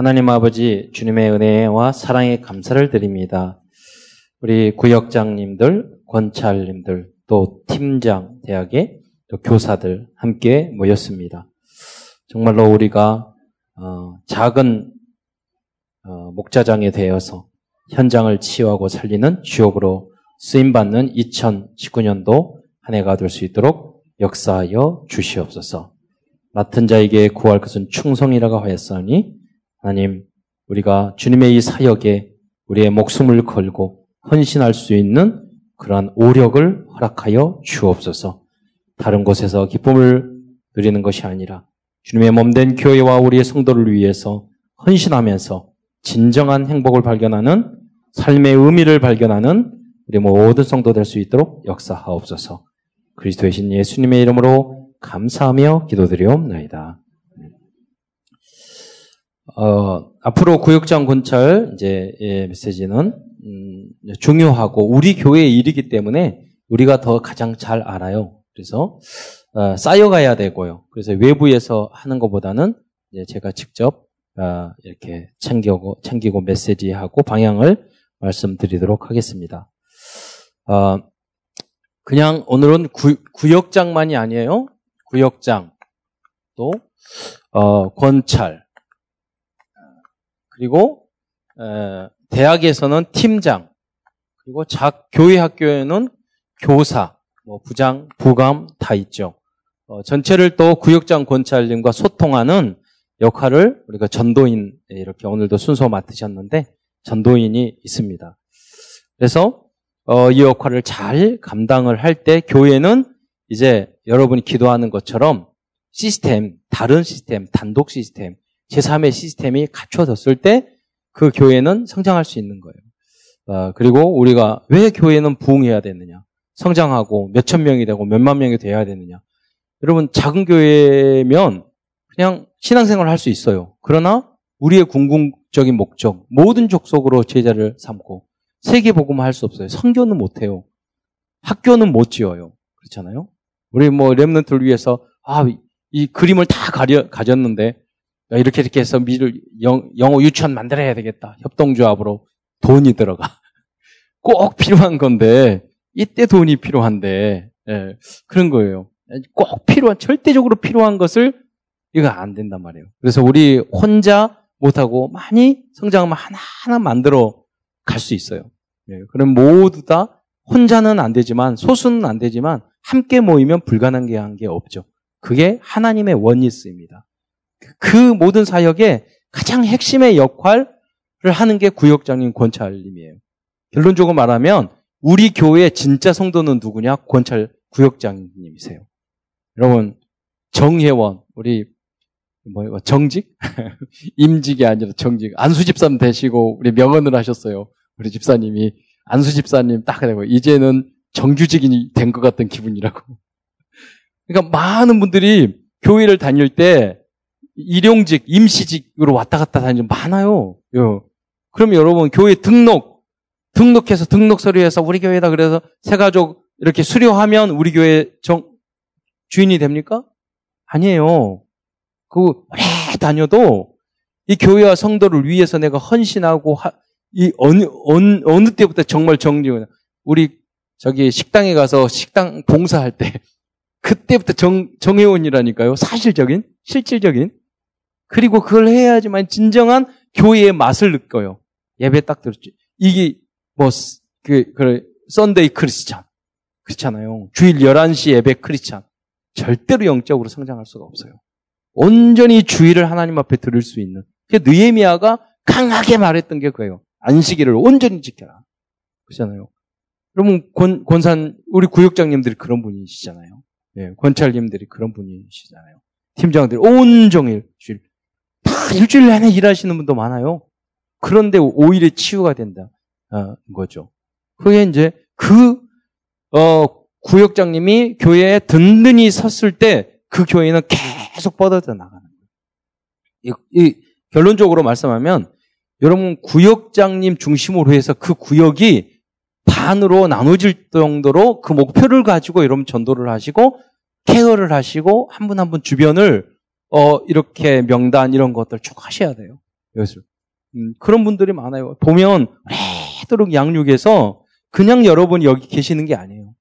하나님 아버지 주님의 은혜와 사랑에 감사를 드립니다. 우리 구역장님들, 권찰님들, 또 팀장, 대학의 또 교사들 함께 모였습니다. 정말로 우리가 어, 작은 어, 목자장에 되어서 현장을 치유하고 살리는 주역으로 쓰임받는 2019년도 한 해가 될 수 있도록 역사하여 주시옵소서. 맡은 자에게 구할 것은 충성이라고 하였으니 하나님 우리가 주님의 이 사역에 우리의 목숨을 걸고 헌신할 수 있는 그러한 오력을 허락하여 주옵소서. 다른 곳에서 기쁨을 누리는 것이 아니라 주님의 몸된 교회와 우리의 성도를 위해서 헌신하면서 진정한 행복을 발견하는 삶의 의미를 발견하는 우리 모든 성도 될 수 있도록 역사하옵소서. 그리스도의 신 예수님의 이름으로 감사하며 기도드리옵나이다. 어, 앞으로 구역장 권찰 이제 예, 메시지는 음, 중요하고 우리 교회의 일이기 때문에 우리가 더 가장 잘 알아요. 그래서 어, 쌓여가야 되고요. 그래서 외부에서 하는 것보다는 제가 직접 어, 이렇게 챙기고 챙기고 메시지하고 방향을 말씀드리도록 하겠습니다. 어, 그냥 오늘은 구, 구역장만이 아니에요. 구역장 또 어, 권찰 그리고 에, 대학에서는 팀장 그리고 작 교회 학교에는 교사 뭐 부장 부감 다 있죠. 어, 전체를 또 구역장 권찰님과 소통하는 역할을 우리가 전도인 이렇게 오늘도 순서 맡으셨는데 전도인이 있습니다. 그래서 어, 이 역할을 잘 감당을 할 때 교회는 이제 여러분이 기도하는 것처럼 시스템, 다른 시스템, 단독 시스템, 제3의 시스템이 갖춰졌을 때 그 교회는 성장할 수 있는 거예요. 어, 그리고 우리가 왜 교회는 부흥해야 되느냐? 성장하고 몇천 명이 되고 몇만 명이 돼야 되느냐? 여러분 작은 교회면 그냥 신앙생활을 할 수 있어요. 그러나 우리의 궁극적인 목적, 모든 족속으로 제자를 삼고 세계 복음을 할 수 없어요. 성교는 못 해요. 학교는 못 지어요. 그렇잖아요. 우리 뭐 렘넌트를 위해서 아, 이 그림을 다 가려, 가졌는데 이렇게 이렇게 해서 미를 영, 영어 유치원 만들어야 되겠다. 협동조합으로 돈이 들어가. 꼭 필요한 건데 이때 돈이 필요한데 예, 그런 거예요. 꼭 필요한 절대적으로 필요한 것을 이거 안 된단 말이에요. 그래서 우리 혼자 못하고 많이 성장하면 하나하나 만들어 갈 수 있어요. 예, 그럼 모두 다 혼자는 안 되지만 소수는 안 되지만 함께 모이면 불가능한 게 없죠. 그게 하나님의 원리스입니다. 그 모든 사역의 가장 핵심의 역할을 하는 게 구역장님 권찰님이에요. 결론적으로 말하면 우리 교회 진짜 성도는 누구냐? 권찰 구역장님이세요. 여러분 정혜원 우리 뭐 정직 임직이 아니라 정직 안수 집사님 되시고 우리 명언을 하셨어요. 우리 집사님이 안수 집사님 딱 되고 이제는 정규직이 된 것 같은 기분이라고. 그러니까 많은 분들이 교회를 다닐 때 일용직, 임시직으로 왔다 갔다 다니는 많아요. 그럼 여러분 교회 등록 등록해서 등록 서류해서 우리 교회다 그래서 새 가족 이렇게 수료하면 우리 교회 정 주인이 됩니까? 아니에요. 그 오래 다녀도 이 교회와 성도를 위해서 내가 헌신하고 하, 이 어느, 어느 어느 때부터 정말 정리가 우리 저기 식당에 가서 식당 봉사할 때 그때부터 정 정회원이라니까요. 사실적인 실질적인 그리고 그걸 해야지만 진정한 교회의 맛을 느껴요. 예배 딱 드렸지. 이게 뭐 그 그 Sunday Christian 그렇잖아요. 주일 11시 예배 크리스찬 절대로 영적으로 성장할 수가 없어요. 온전히 주일을 하나님 앞에 드릴 수 있는. 그 느헤미야가 강하게 말했던 게 그거예요. 안식일을 온전히 지켜라. 그렇잖아요. 여러분 권, 권산 우리 구역장님들이 그런 분이시잖아요. 예, 권찰님들이 그런 분이시잖아요. 팀장들이 온종일 주일 다 일주일 내내 일하시는 분도 많아요. 그런데 오히려 치유가 된다 어, 거죠. 그게 이제 그 어, 구역장님이 교회에 든든히 섰을 때 그 교회는 계속 뻗어져 나가는 거예요. 이, 이, 결론적으로 말씀하면 여러분 구역장님 중심으로 해서 그 구역이 반으로 나눠질 정도로 그 목표를 가지고 여러분 전도를 하시고 케어를 하시고 한 분 한분 주변을 어 이렇게 명단 이런 것들 쭉 하셔야 돼요. 이것을. 음, 그런 분들이 많아요. 보면 오래도록 양육에서 그냥 여러분이 여기 계시는 게 아니에요.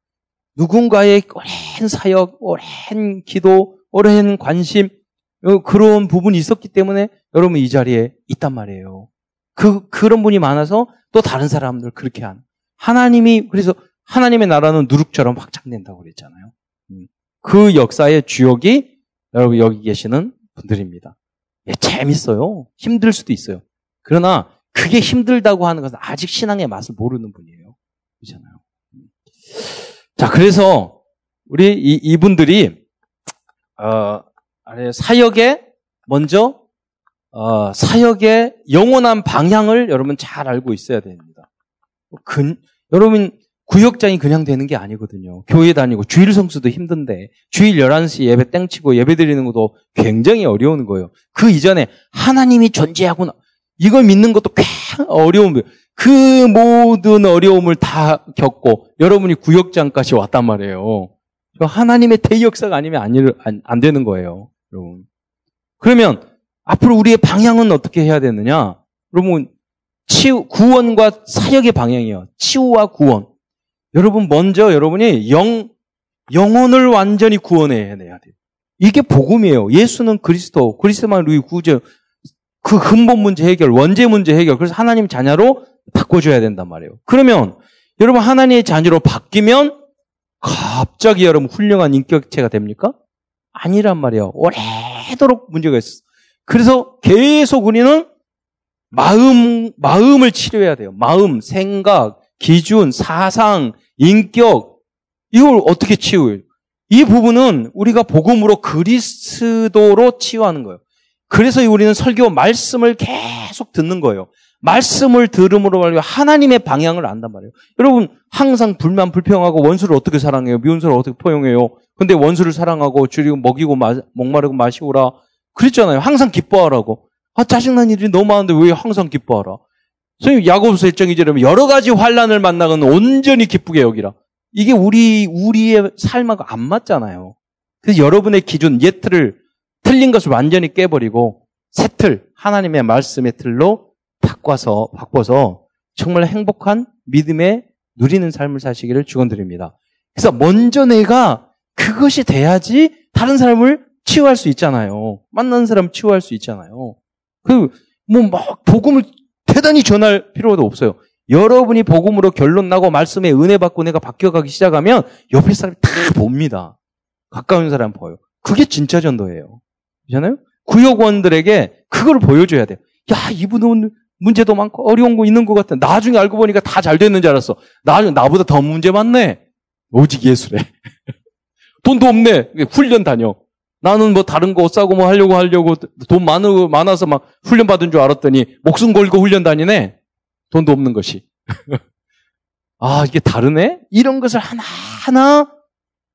누군가의 오랜 사역, 오랜 기도, 오랜 관심, 어, 그런 부분이 있었기 때문에 여러분 이 자리에 있단 말이에요. 그, 그런 분이 많아서 또 다른 사람들 그렇게 한. 하나님이, 그래서 하나님의 나라는 누룩처럼 확장된다고 그랬잖아요. 음. 그 역사의 주역이 여러분 여기 계시는 분들입니다. 예, 재밌어요. 힘들 수도 있어요. 그러나 그게 힘들다고 하는 것은 아직 신앙의 맛을 모르는 분이에요. 그렇잖아요. 자, 그래서 우리 이, 이분들이 어, 사역에 먼저 어, 사역의 영원한 방향을 여러분 잘 알고 있어야 됩니다. 근, 여러분 구역장이 그냥 되는 게 아니거든요. 교회 다니고 주일 성수도 힘든데 주일 11시 예배 땡치고 예배 드리는 것도 굉장히 어려운 거예요. 그 이전에 하나님이 존재하구나. 이걸 믿는 것도 꽤 어려운 거예요. 그 모든 어려움을 다 겪고 여러분이 구역장까지 왔단 말이에요. 하나님의 대역사가 아니면 안, 안 되는 거예요. 여러분. 그러면 앞으로 우리의 방향은 어떻게 해야 되느냐? 여러분, 치유, 구원과 사역의 방향이에요. 치유와 구원. 여러분, 먼저 여러분이 영, 영혼을 완전히 구원해야 돼요. 이게 복음이에요. 예수는 그리스도, 그리스도만 우리 구제, 그 근본 문제 해결, 원죄 문제 해결. 그래서 하나님 자녀로 바꿔줘야 된단 말이에요. 그러면 여러분 하나님의 자녀로 바뀌면 갑자기 여러분 훌륭한 인격체가 됩니까? 아니란 말이에요. 오래도록 문제가 있어. 그래서 계속 우리는 마음, 마음을 치료해야 돼요. 마음, 생각, 기준, 사상, 인격, 이걸 어떻게 치유해요? 이 부분은 우리가 복음으로 그리스도로 치유하는 거예요. 그래서 우리는 설교 말씀을 계속 듣는 거예요. 말씀을 들음으로 말고 하나님의 방향을 안단 말이에요. 여러분 항상 불만 불평하고 원수를 어떻게 사랑해요? 미운수를 어떻게 포용해요? 근데 원수를 사랑하고 줄이고 먹이고 마, 목마르고 마시고라 그랬잖아요. 항상 기뻐하라고. 아, 짜증난 일이 너무 많은데 왜 항상 기뻐하라? 선생님, 야고보서 1장 2절에 여러 가지 환란을 만나건 온전히 기쁘게 여기라. 이게 우리, 우리의 삶하고 안 맞잖아요. 그래서 여러분의 기준, 예틀을, 틀린 것을 완전히 깨버리고, 새 틀, 하나님의 말씀의 틀로 바꿔서, 바꿔서 정말 행복한 믿음에 누리는 삶을 사시기를 축원드립니다. 그래서 먼저 내가 그것이 돼야지 다른 사람을 치유할 수 있잖아요. 만나는 사람 치유할 수 있잖아요. 그, 뭐, 막, 복음을 대단히 전할 필요도 없어요. 여러분이 복음으로 결론 나고 말씀에 은혜 받고 내가 바뀌어가기 시작하면 옆에 사람이 다 봅니다. 가까운 사람 보여. 그게 진짜 전도예요. 그렇잖아요? 구역원들에게 그걸 보여줘야 돼요. 야, 이분은 문제도 많고 어려운 거 있는 것 같아. 나중에 알고 보니까 다 잘 됐는 줄 알았어. 나중에 나보다 더 문제 많네. 오직 예수래. 돈도 없네. 훈련 다녀. 나는 뭐 다른 거 싸고 뭐 하려고 하려고 돈 많으, 많아서 막 훈련 받은 줄 알았더니 목숨 걸고 훈련 다니네? 돈도 없는 것이. 아, 이게 다르네? 이런 것을 하나하나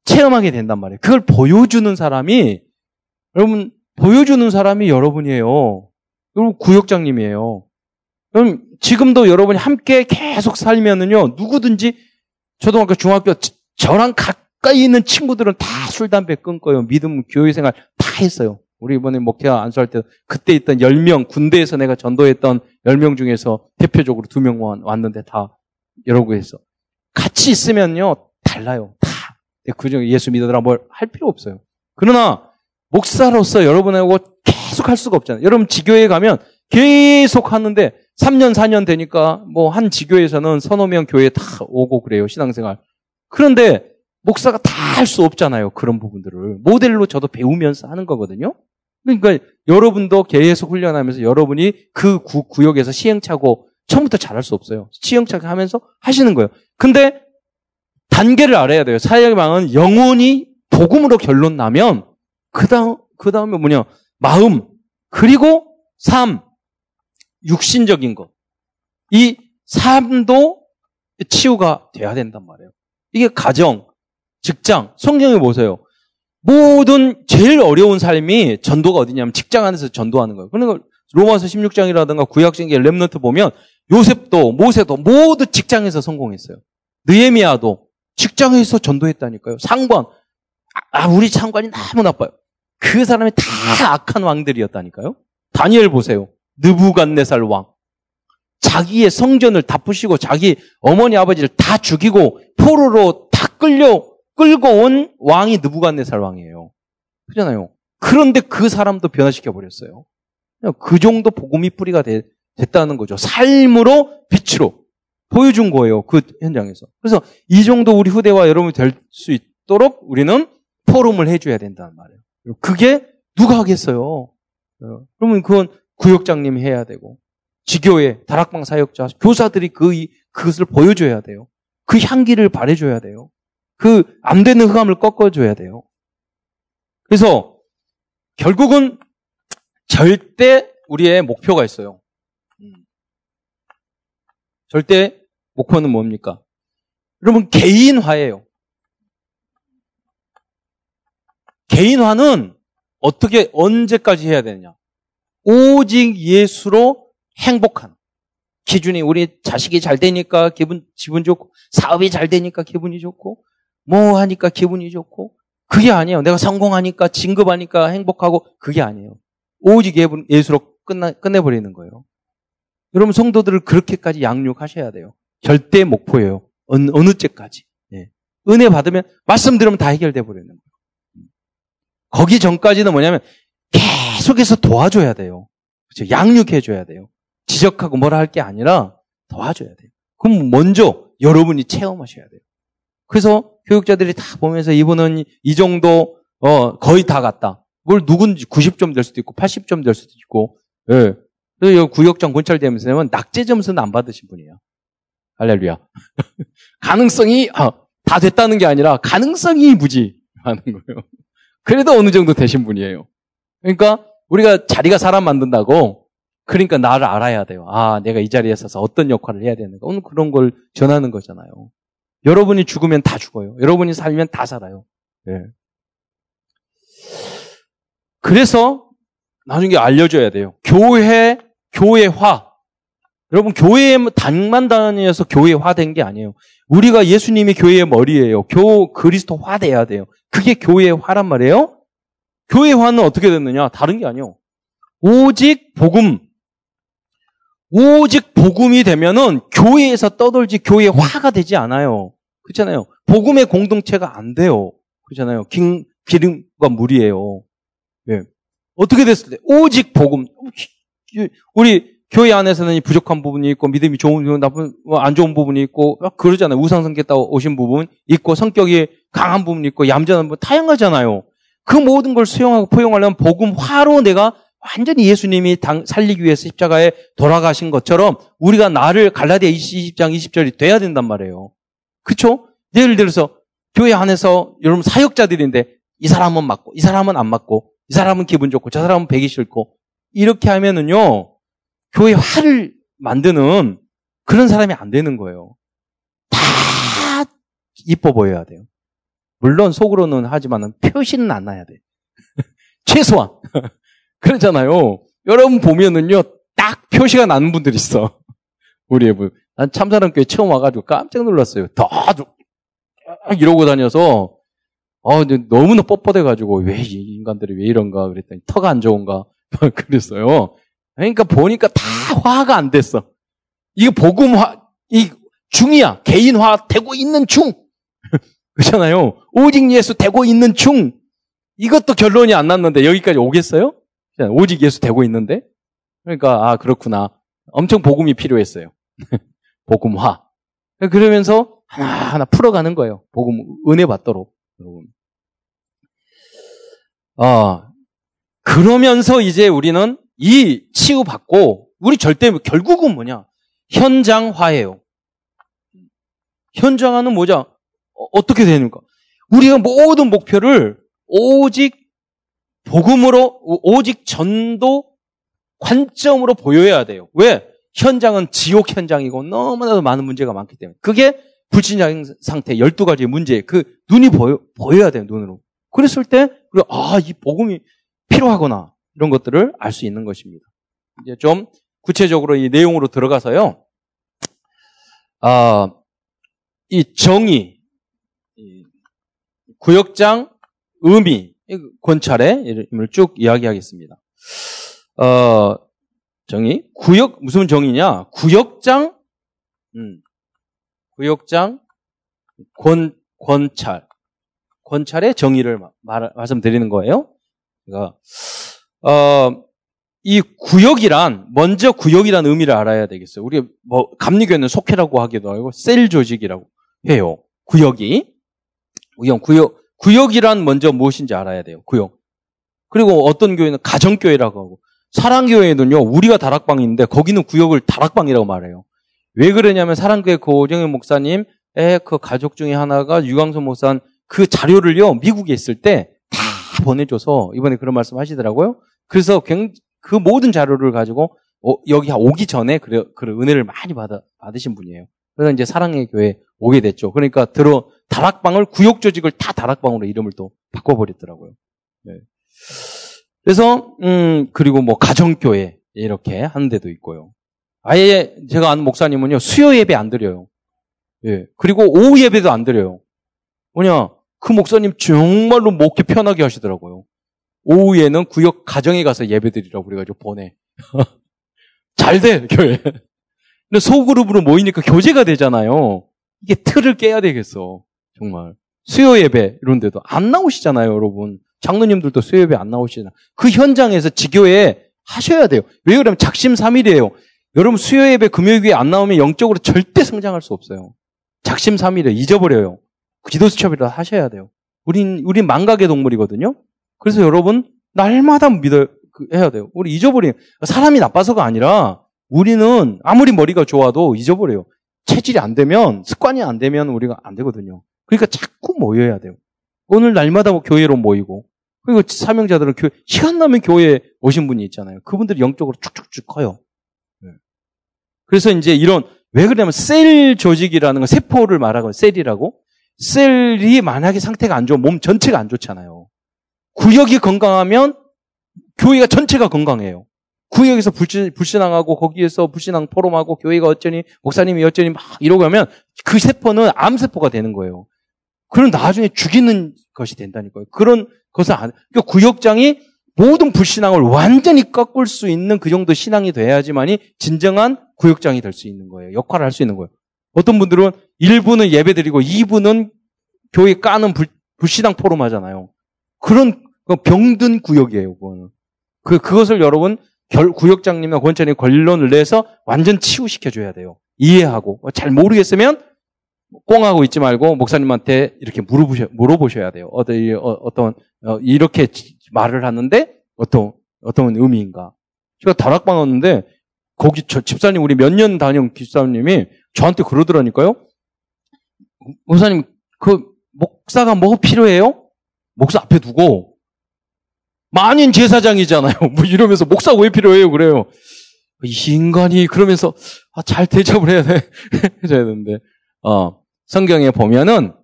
체험하게 된단 말이에요. 그걸 보여주는 사람이, 여러분, 보여주는 사람이 여러분이에요. 여러분, 구역장님이에요. 그럼 지금도 여러분이 함께 계속 살면은요, 누구든지 초등학교, 중학교, 저랑 가까이 있는 친구들은 다 술, 담배 끊고요. 믿음, 교회 생활 다 했어요. 우리 이번에 목회와 안수할 때 그때 있던 10명, 군대에서 내가 전도했던 10명 중에서 대표적으로 2명 왔는데 다 여러 곳에서. 같이 있으면요, 달라요. 다. 그 중에 예수 믿어더라 뭘 할 필요 없어요. 그러나, 목사로서 여러분하고 계속 할 수가 없잖아요. 여러분 지교에 가면 계속 하는데 3년, 4년 되니까 뭐 한 지교에서는 서너 명 교회에 다 오고 그래요. 신앙생활. 그런데 목사가 다 할 수 없잖아요. 그런 부분들을. 모델로 저도 배우면서 하는 거거든요. 그러니까 여러분도 계속 훈련하면서 여러분이 그 구, 구역에서 시행착오 처음부터 잘할 수 없어요. 시행착오 하면서 하시는 거예요. 근데 단계를 알아야 돼요. 사역의 방은 영혼이 복음으로 결론 나면 그 다음, 그 다음에 뭐냐. 마음, 그리고 삶, 육신적인 것. 이 삶도 치유가 돼야 된단 말이에요. 이게 가정, 직장, 성경에 보세요. 모든 제일 어려운 삶이 전도가 어디냐면 직장 안에서 전도하는 거예요. 그러니까 로마서 16장이라든가 구약신계 랩런트 보면 요셉도 모세도 모두 직장에서 성공했어요. 느에미아도 직장에서 전도했다니까요. 상관 아 우리 상관이 너무 나빠요. 그 사람이 다 악한 왕들이었다니까요. 다니엘 보세요. 느부갓네살 왕. 자기의 성전을 다 부시고 자기 어머니 아버지를 다 죽이고 포로로 다 끌려 끌고 온 왕이 느부갓네살 왕이에요. 그잖아요. 그런데 그 사람도 변화시켜 버렸어요. 그 정도 복음이 뿌리가 되, 됐다는 거죠. 삶으로 빛으로 보여준 거예요. 그 현장에서. 그래서 이 정도 우리 후대와 여러분이 될 수 있도록 우리는 포럼을 해줘야 된다는 말이에요. 그게 누가 하겠어요? 어, 그러면 그건 구역장님이 해야 되고 지교회, 다락방 사역자, 교사들이 그, 그것을 보여줘야 돼요. 그 향기를 발해줘야 돼요. 그 안 되는 흑암을 꺾어줘야 돼요. 그래서 결국은 절대 우리의 목표가 있어요. 절대 목표는 뭡니까? 여러분, 개인화예요. 개인화는 어떻게, 언제까지 해야 되느냐? 오직 예수로 행복한. 기준이 우리 자식이 잘 되니까 기분, 기분 좋고, 사업이 잘 되니까 기분이 좋고, 뭐 하니까 기분이 좋고, 그게 아니에요. 내가 성공하니까, 진급하니까 행복하고, 그게 아니에요. 오직 예수로 끝나, 끝내버리는 거예요. 여러분 성도들을 그렇게까지 양육하셔야 돼요. 절대 목표예요. 어느, 어느 때까지. 예. 은혜 받으면 말씀 들으면 다 해결돼 버리는 거예요. 거기 전까지는 뭐냐면 계속해서 도와줘야 돼요. 그렇죠? 양육해 줘야 돼요. 지적하고 뭐라 할 게 아니라 도와줘야 돼요. 그럼 먼저 여러분이 체험하셔야 돼요. 그래서 교육자들이 다 보면서 이분은 이 정도 어, 거의 다 갔다. 뭘 누군지 90점 될 수도 있고 80점 될 수도 있고 예. 그래서 구역장 권찰되면서는 낙제 점수는 안 받으신 분이에요. 할렐루야. 가능성이 아, 다 됐다는 게 아니라 가능성이 무지하는 거예요. 그래도 어느 정도 되신 분이에요. 그러니까 우리가 자리가 사람 만든다고 그러니까 나를 알아야 돼요. 아, 내가 이 자리에 서서 어떤 역할을 해야 되는가. 오늘 그런 걸 전하는 거잖아요. 여러분이 죽으면 다 죽어요. 여러분이 살면 다 살아요. 네. 그래서 나중에 알려줘야 돼요. 교회, 교회화. 여러분, 교회에 단만 다녀서 교회화 된 게 아니에요. 우리가 예수님이 교회의 머리예요. 교, 그리스도화 돼야 돼요. 그게 교회화란 말이에요. 교회화는 어떻게 됐느냐? 다른 게 아니에요. 오직 복음. 오직 복음이 되면은 교회에서 떠돌지 교회화가 되지 않아요. 그렇잖아요. 복음의 공동체가 안 돼요. 그렇잖아요. 기, 기름과 물이에요. 예. 어떻게 됐을 때 오직 복음. 우리 교회 안에서는 부족한 부분이 있고 믿음이 좋은 부분, 나쁜 뭐안 좋은 부분이 있고 그러잖아요. 우상성겠다 오신 부분 있고 성격이 강한 부분이 있고 얌전한 부분 다양하잖아요. 그 모든 걸 수용하고 포용하려면 복음화로 내가 완전히 예수님이 당, 살리기 위해서 십자가에 돌아가신 것처럼 우리가 나를 갈라디아 20장 20절이 돼야 된단 말이에요. 그렇죠? 예를 들어서 교회 안에서 여러분 사역자들인데 이 사람은 맞고 이 사람은 안 맞고 이 사람은 기분 좋고 저 사람은 배기 싫고 이렇게 하면은요 교회 화를 만드는 그런 사람이 안 되는 거예요. 다 이뻐 보여야 돼요. 물론 속으로는 하지만은 표시는 안 나야 돼. 최소한 그렇잖아요. 여러분 보면은요 딱 표시가 나는 분들 있어. 우리 애분. 난 참사랑교회 처음 와가지고 깜짝 놀랐어요. 다 이러고 다녀서 어, 너무나 뻣뻣해가지고, 왜, 이 인간들이 왜 이런가 그랬더니, 턱 안 좋은가? 그랬어요. 그러니까 보니까 다 화가 안 됐어. 이거 복음화, 이 중이야. 개인화 되고 있는 중. 그렇잖아요. 오직 예수 되고 있는 중. 이것도 결론이 안 났는데 여기까지 오겠어요? 오직 예수 되고 있는데? 그러니까, 아, 그렇구나. 엄청 복음이 필요했어요. 복음화. 그러면서 하나하나 풀어가는 거예요. 복음, 은혜 받도록. 여러분. 어, 그러면서 이제 우리는 이 치유받고 우리 절대 결국은 뭐냐? 현장화예요. 현장화는 뭐냐? 어, 어떻게 되는가? 우리가 모든 목표를 오직 복음으로 오직 전도 관점으로 보여야 돼요. 왜? 현장은 지옥 현장이고 너무나도 많은 문제가 많기 때문에. 그게 불신자인 상태 12가지의 문제, 그 눈이 보여, 보여야 돼요, 눈으로. 그랬을 때, 아, 이 복음이 필요하구나. 이런 것들을 알 수 있는 것입니다. 이제 좀 구체적으로 이 내용으로 들어가서요. 아, 이 정의, 구역장, 의미, 권찰의 이름을 쭉 이야기하겠습니다. 어, 정의. 구역, 무슨 정의냐? 구역장, 음, 구역장, 권, 권찰. 권찰의 정의를 말, 말씀드리는 거예요. 그러니까, 어, 이 구역이란, 먼저 구역이란 의미를 알아야 되겠어요. 우리 뭐, 감리교회는 속회라고 하기도 하고, 셀 조직이라고 해요. 구역이. 구역, 구역, 구역이란 먼저 무엇인지 알아야 돼요. 구역. 그리고 어떤 교회는 가정교회라고 하고, 사랑교회는요, 우리가 다락방인데, 거기는 구역을 다락방이라고 말해요. 왜 그러냐면, 사랑교회 고정현 목사님의 그 가족 중에 하나가 유광수 목사 그 자료를요, 미국에 있을 때 다 보내줘서, 이번에 그런 말씀 하시더라고요. 그래서 그 모든 자료를 가지고, 어, 여기 오기 전에 그래, 그런 은혜를 많이 받아, 받으신 분이에요. 그래서 이제 사랑의 교회 오게 됐죠. 그러니까 들어, 다락방을, 구역 조직을 다 다락방으로 이름을 또 바꿔버렸더라고요. 네. 그래서 음 그리고 뭐 가정교회 이렇게 하는 데도 있고요. 아예 제가 아는 목사님은요 수요 예배 안 드려요. 예. 그리고 오후 예배도 안 드려요. 뭐냐 그 목사님 정말로 목회 편하게 하시더라고요. 오후에는 구역 가정에 가서 예배 드리라고 그래가지고 보내. 잘 돼, 교회. 근데 소그룹으로 모이니까 교제가 되잖아요. 이게 틀을 깨야 되겠어. 정말. 수요 예배 이런 데도 안 나오시잖아요, 여러분. 장로님들도 수요예배 안 나오시나. 그 현장에서 지교회 하셔야 돼요. 왜 그러면 작심삼일이에요. 여러분 수요 예배 금요일 에 안 나오면 영적으로 절대 성장할 수 없어요. 작심삼일에 잊어버려요. 기도 수첩이라도 하셔야 돼요. 우린 우린 망각의 동물이거든요. 그래서 여러분 날마다 믿어 그, 해야 돼요. 우리 잊어버리는 사람이 나빠서가 아니라 우리는 아무리 머리가 좋아도 잊어버려요. 체질이 안 되면 습관이 안 되면 우리가 안 되거든요. 그러니까 자꾸 모여야 돼요. 오늘 날마다 뭐 교회로 모이고 그리고 사명자들은 교 시간 나면 교회에 오신 분이 있잖아요. 그분들이 영적으로 쭉쭉쭉 커요. 네. 그래서 이제 이런 왜 그러냐면 셀 조직이라는 건 세포를 말하고 셀이라고 셀이 만약에 상태가 안 좋으면 몸 전체가 안 좋잖아요. 구역이 건강하면 교회가 전체가 건강해요. 구역에서 불신, 불신앙하고 거기에서 불신앙 포럼하고 교회가 어쩌니 목사님이 어쩌니 막 이러고 하면 그 세포는 암세포가 되는 거예요. 그럼 나중에 죽이는 것이 된다니까요. 그런 것을 안, 그러니까 구역장이 모든 불신앙을 완전히 꺾을 수 있는 그 정도 신앙이 돼야지만이 진정한 구역장이 될 수 있는 거예요. 역할을 할 수 있는 거예요. 어떤 분들은 1부는 예배 드리고 2부는 교회 까는 불, 불신앙 포럼 하잖아요. 그런 병든 구역이에요, 그거는. 그, 그것을 여러분, 결, 구역장님이나 권천이 권론을 내서 완전 치유시켜줘야 돼요. 이해하고. 잘 모르겠으면 꽁하고 있지 말고 목사님한테 이렇게 물어보셔, 물어보셔야 돼요. 어떤, 어떤, 어, 이렇게 말을 하는데 어떤, 어떤 의미인가. 제가 다락방 왔는데 거기 저 집사님 우리 몇 년 다녀온 집사님이 저한테 그러더라니까요. 목사님 그 목사가 뭐 필요해요? 목사 앞에 두고 만인 제사장이잖아요. 뭐 이러면서 목사 왜 필요해요? 그래요. 이 인간이 그러면서 아, 잘 대접을 해야 돼 해줘야 되는데 어 성경에 보면은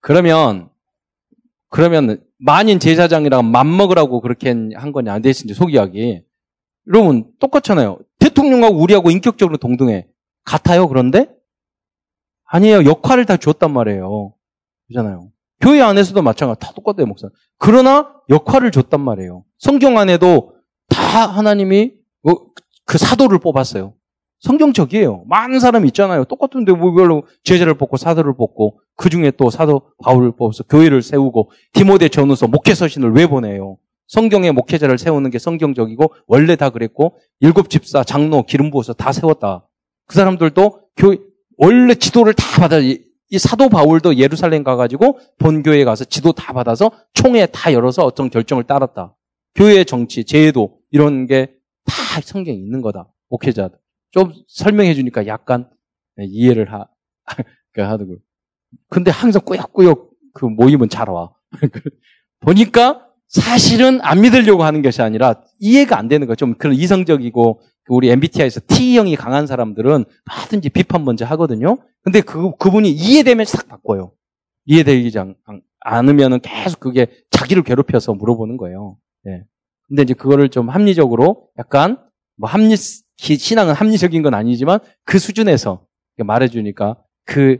그러면 그러면 만인 제사장이랑 맘먹으라고 그렇게 한 거냐 안 되신지 속이야기. 여러분 똑같잖아요. 대통령하고 우리하고 인격적으로 동등해. 같아요 그런데? 아니에요. 역할을 다 줬단 말이에요. 그잖아요. 교회 안에서도 마찬가지. 다 똑같아요, 목사. 그러나 역할을 줬단 말이에요. 성경 안에도 다 하나님이 뭐그 사도를 뽑았어요. 성경적이에요. 많은 사람이 있잖아요. 똑같은데 뭐 이걸로 제자를 뽑고 사도를 뽑고 그 중에 또 사도 바울을 뽑아서 교회를 세우고 디모데 전후서 목회 서신을 왜 보내요? 성경의 목회자를 세우는 게 성경적이고 원래 다 그랬고 일곱 집사 장로 기름 부어서 다 세웠다. 그 사람들도 교회 원래 지도를 다 받아 이 사도 바울도 예루살렘 가가지고 본교회에 가서 지도 다 받아서 총회 다 열어서 어떤 결정을 따랐다. 교회의 정치, 제도 이런 게 다 성경에 있는 거다. 목회자들. 좀 설명해 주니까 약간 이해를 하, 그 하더라고요. 근데 항상 꾸역꾸역 그 모임은 잘 와. 보니까 사실은 안 믿으려고 하는 것이 아니라 이해가 안 되는 거. 좀 그런 이성적이고 우리 MBTI에서 T형이 강한 사람들은 뭐든지 비판 먼저 하거든요. 근데 그, 그분이 이해되면 싹 바꿔요. 이해되지 않으면은 계속 그게 자기를 괴롭혀서 물어보는 거예요. 예. 근데 이제 그거를 좀 합리적으로 약간 뭐 합리, 신앙은 합리적인 건 아니지만 그 수준에서 말해주니까 그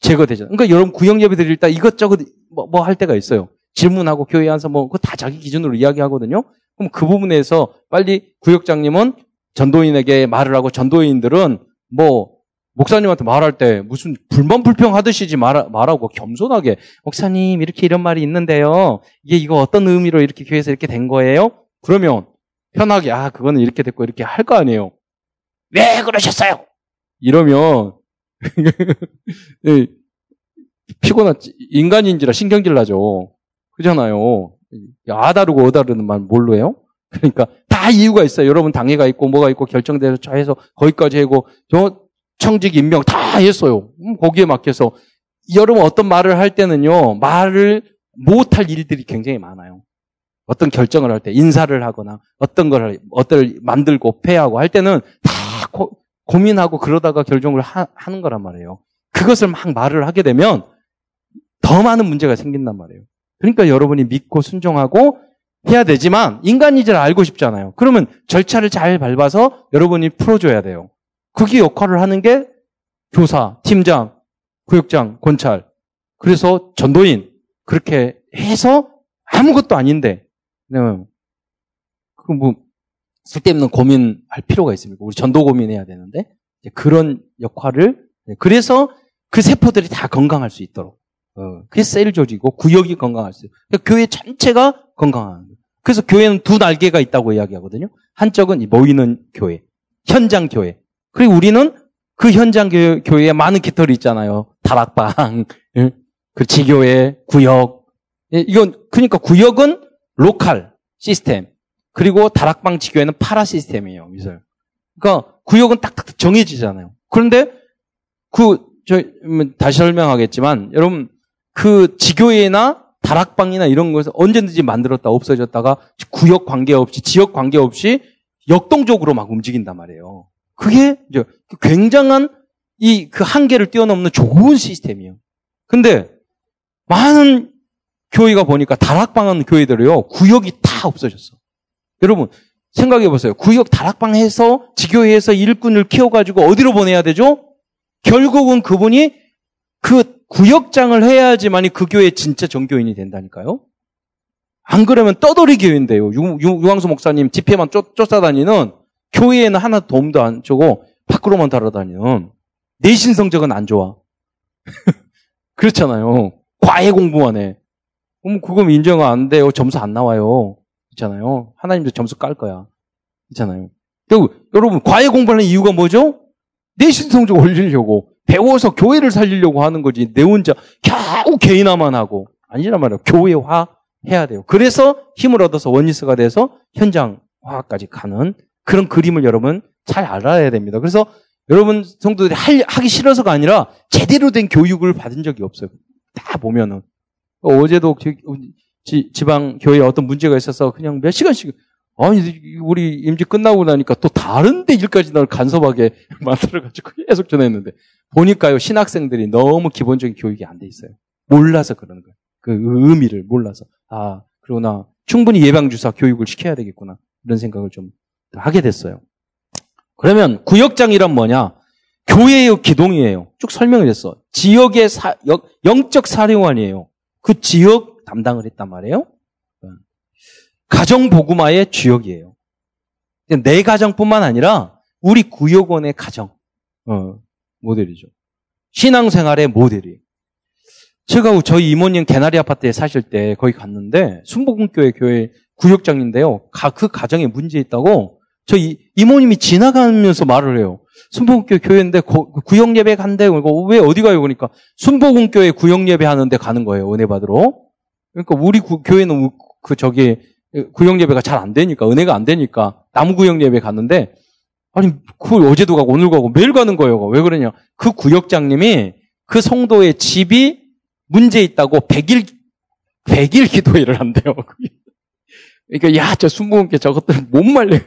제거되죠. 그러니까 여러분 구역 예배 드릴 때 이것저것 뭐, 뭐 할 때가 있어요. 질문하고 교회 안에서 뭐, 그거 다 자기 기준으로 이야기하거든요. 그럼 그 부분에서 빨리 구역장님은 전도인에게 말을 하고 전도인들은 뭐 목사님한테 말할 때 무슨 불만 불평하듯이지 말, 말하고 겸손하게 목사님 이렇게 이런 말이 있는데요. 이게 이거 어떤 의미로 이렇게 교회에서 이렇게 된 거예요? 그러면 편하게 아 그거는 이렇게 됐고 이렇게 할 거 아니에요. 왜 그러셨어요? 이러면 피곤하지 인간인지라 신경질 나죠. 그잖아요. 아 다르고 어 다르는 말 뭘로 해요? 그러니까 다 이유가 있어요. 여러분 당회가 있고 뭐가 있고 결정돼서 해서 거기까지 하고 저 청직 임명 다 했어요. 음, 거기에 맡겨서 여러분 어떤 말을 할 때는요 말을 못할 일들이 굉장히 많아요. 어떤 결정을 할 때 인사를 하거나 어떤 걸 어떤 만들고 폐하고 할 때는 다 고, 민하고 그러다가 결정을 하, 하는 거란 말이에요. 그것을 막 말을 하게 되면 더 많은 문제가 생긴단 말이에요. 그러니까 여러분이 믿고 순종하고 해야 되지만 인간이지를 알고 싶잖아요. 그러면 절차를 잘 밟아서 여러분이 풀어줘야 돼요. 그게 역할을 하는 게 교사, 팀장, 구역장, 권찰, 그래서 전도인 그렇게 해서 아무것도 아닌데 그뭐 쓸데없는 고민할 필요가 있습니까? 우리 전도 고민해야 되는데 그런 역할을 네, 그래서 그 세포들이 다 건강할 수 있도록 어, 그게 셀 조직이고 구역이 건강할 수. 그러니까 교회 전체가 건강한 거예요. 그래서 교회는 두 날개가 있다고 이야기하거든요. 한쪽은 모이는 교회, 현장 교회. 그리고 우리는 그 현장 교회, 에 많은 깃털이 있잖아요. 다락방, 그 지교회, 구역. 예, 이건 그러니까 구역은 로컬 시스템. 그리고 다락방 지교회는 파라 시스템이에요. 미설. 그러니까 구역은 딱딱 정해지잖아요. 그런데 그저 다시 설명하겠지만 여러분 그 지교회나 다락방이나 이런 것을 언제든지 만들었다 없어졌다가 구역 관계없이 지역 관계없이 역동적으로 막 움직인단 말이에요. 그게 이제 굉장한 이 그 한계를 뛰어넘는 좋은 시스템이에요. 근데 많은 교회가 보니까 다락방은 교회들이요 구역이 다 없어졌어. 여러분 생각해 보세요. 구역 다락방해서 지교회에서 일꾼을 키워가지고 어디로 보내야 되죠? 결국은 그분이 그 구역장을 해야지만이 그 교회 진짜 정교인이 된다니까요. 안 그러면 떠돌이 교회인데요. 유, 유, 황수 목사님 집회만 쫓, 쫓아다니는 교회에는 하나 도움도 안 주고 밖으로만 달아다니는 내신 성적은 안 좋아. 그렇잖아요. 과외 공부만 해. 그럼 그거 인정 안 돼요. 점수 안 나와요. 있잖아요. 하나님도 점수 깔 거야. 있잖아요. 그리고 여러분 과외 공부하는 이유가 뭐죠? 내신 성적 올리려고. 배워서 교회를 살리려고 하는 거지. 내 혼자 겨우 개인화만 하고. 아니란 말이에요. 교회화 해야 돼요. 그래서 힘을 얻어서 원리스가 돼서 현장화까지 가는 그런 그림을 여러분 잘 알아야 됩니다. 그래서 여러분 성도들이 할, 하기 싫어서가 아니라 제대로 된 교육을 받은 적이 없어요. 다 보면은. 어제도 지, 방 교회에 어떤 문제가 있어서 그냥 몇 시간씩 아니, 우리 임지 끝나고 나니까 또 다른 데 일까지 날 간섭하게 만들어가지고 계속 전했는데. 보니까요, 신학생들이 너무 기본적인 교육이 안 돼 있어요. 몰라서 그러는 거예요. 그 의미를 몰라서. 아, 그러나 충분히 예방 주사 교육을 시켜야 되겠구나. 이런 생각을 좀 하게 됐어요. 그러면 구역장이란 뭐냐? 교회의 기동이에요. 쭉 설명을 했어. 지역의 사, 영적 사령관이에요. 그 지역 담당을 했단 말이에요. 가정 보구마의 주역이에요. 내 가정뿐만 아니라 우리 구역원의 가정 어, 모델이죠. 신앙생활의 모델이에요. 제가 저희 이모님 개나리 아파트에 사실 때 거기 갔는데 순복음교회 교회 구역장인데요. 그 가정에 문제 있다고 저희 이모님이 지나가면서 말을 해요. 순복음교회 교회인데 구역 예배 간대. 왜 어디 가요? 그러니까 순복음교회 구역 예배 하는데 가는 거예요. 은혜 받으러. 그러니까 우리 구, 교회는 그 저기 구역 예배가 잘 안 되니까 은혜가 안 되니까 나무 구역 예배 갔는데 아니 그 어제도 가고 오늘 가고 매일 가는 거예요. 왜 그러냐? 그 구역장님이 그 성도의 집이 문제 있다고 100일 100일 기도회를 한대요. 그러니까 야 저 순복음교 저것들 못 말려요.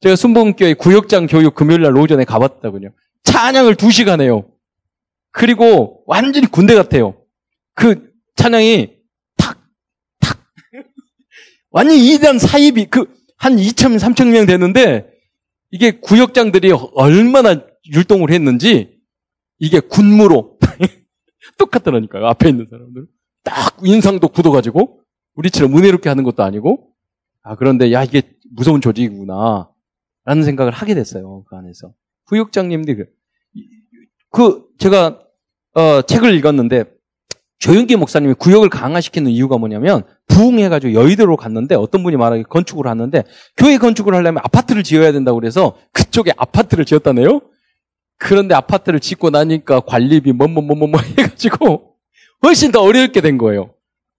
제가 순복음교회 구역장 교육 금요일 날 오전에 가봤다군요. 찬양을 2시간 해요. 그리고 완전히 군대 같아요. 그 찬양이 완전히 이대한 사입이 그 한 2천, 3천 명 되는데 이게 구역장들이 얼마나 율동을 했는지 이게 군무로 똑같더라니까요. 앞에 있는 사람들. 딱 인상도 굳어가지고 우리처럼 은혜롭게 하는 것도 아니고 아 그런데 야 이게 무서운 조직이구나 라는 생각을 하게 됐어요. 그 안에서. 구역장님들이 그, 그 제가 어, 책을 읽었는데 조영기 목사님이 구역을 강화시키는 이유가 뭐냐면 부흥해가지고 여의도로 갔는데 어떤 분이 말하기 건축을 하는데 교회 건축을 하려면 아파트를 지어야 된다고 그래서 그쪽에 아파트를 지었다네요. 그런데 아파트를 짓고 나니까 관리비 뭐 뭐 뭐뭐 해가지고 훨씬 더 어렵게 된 거예요.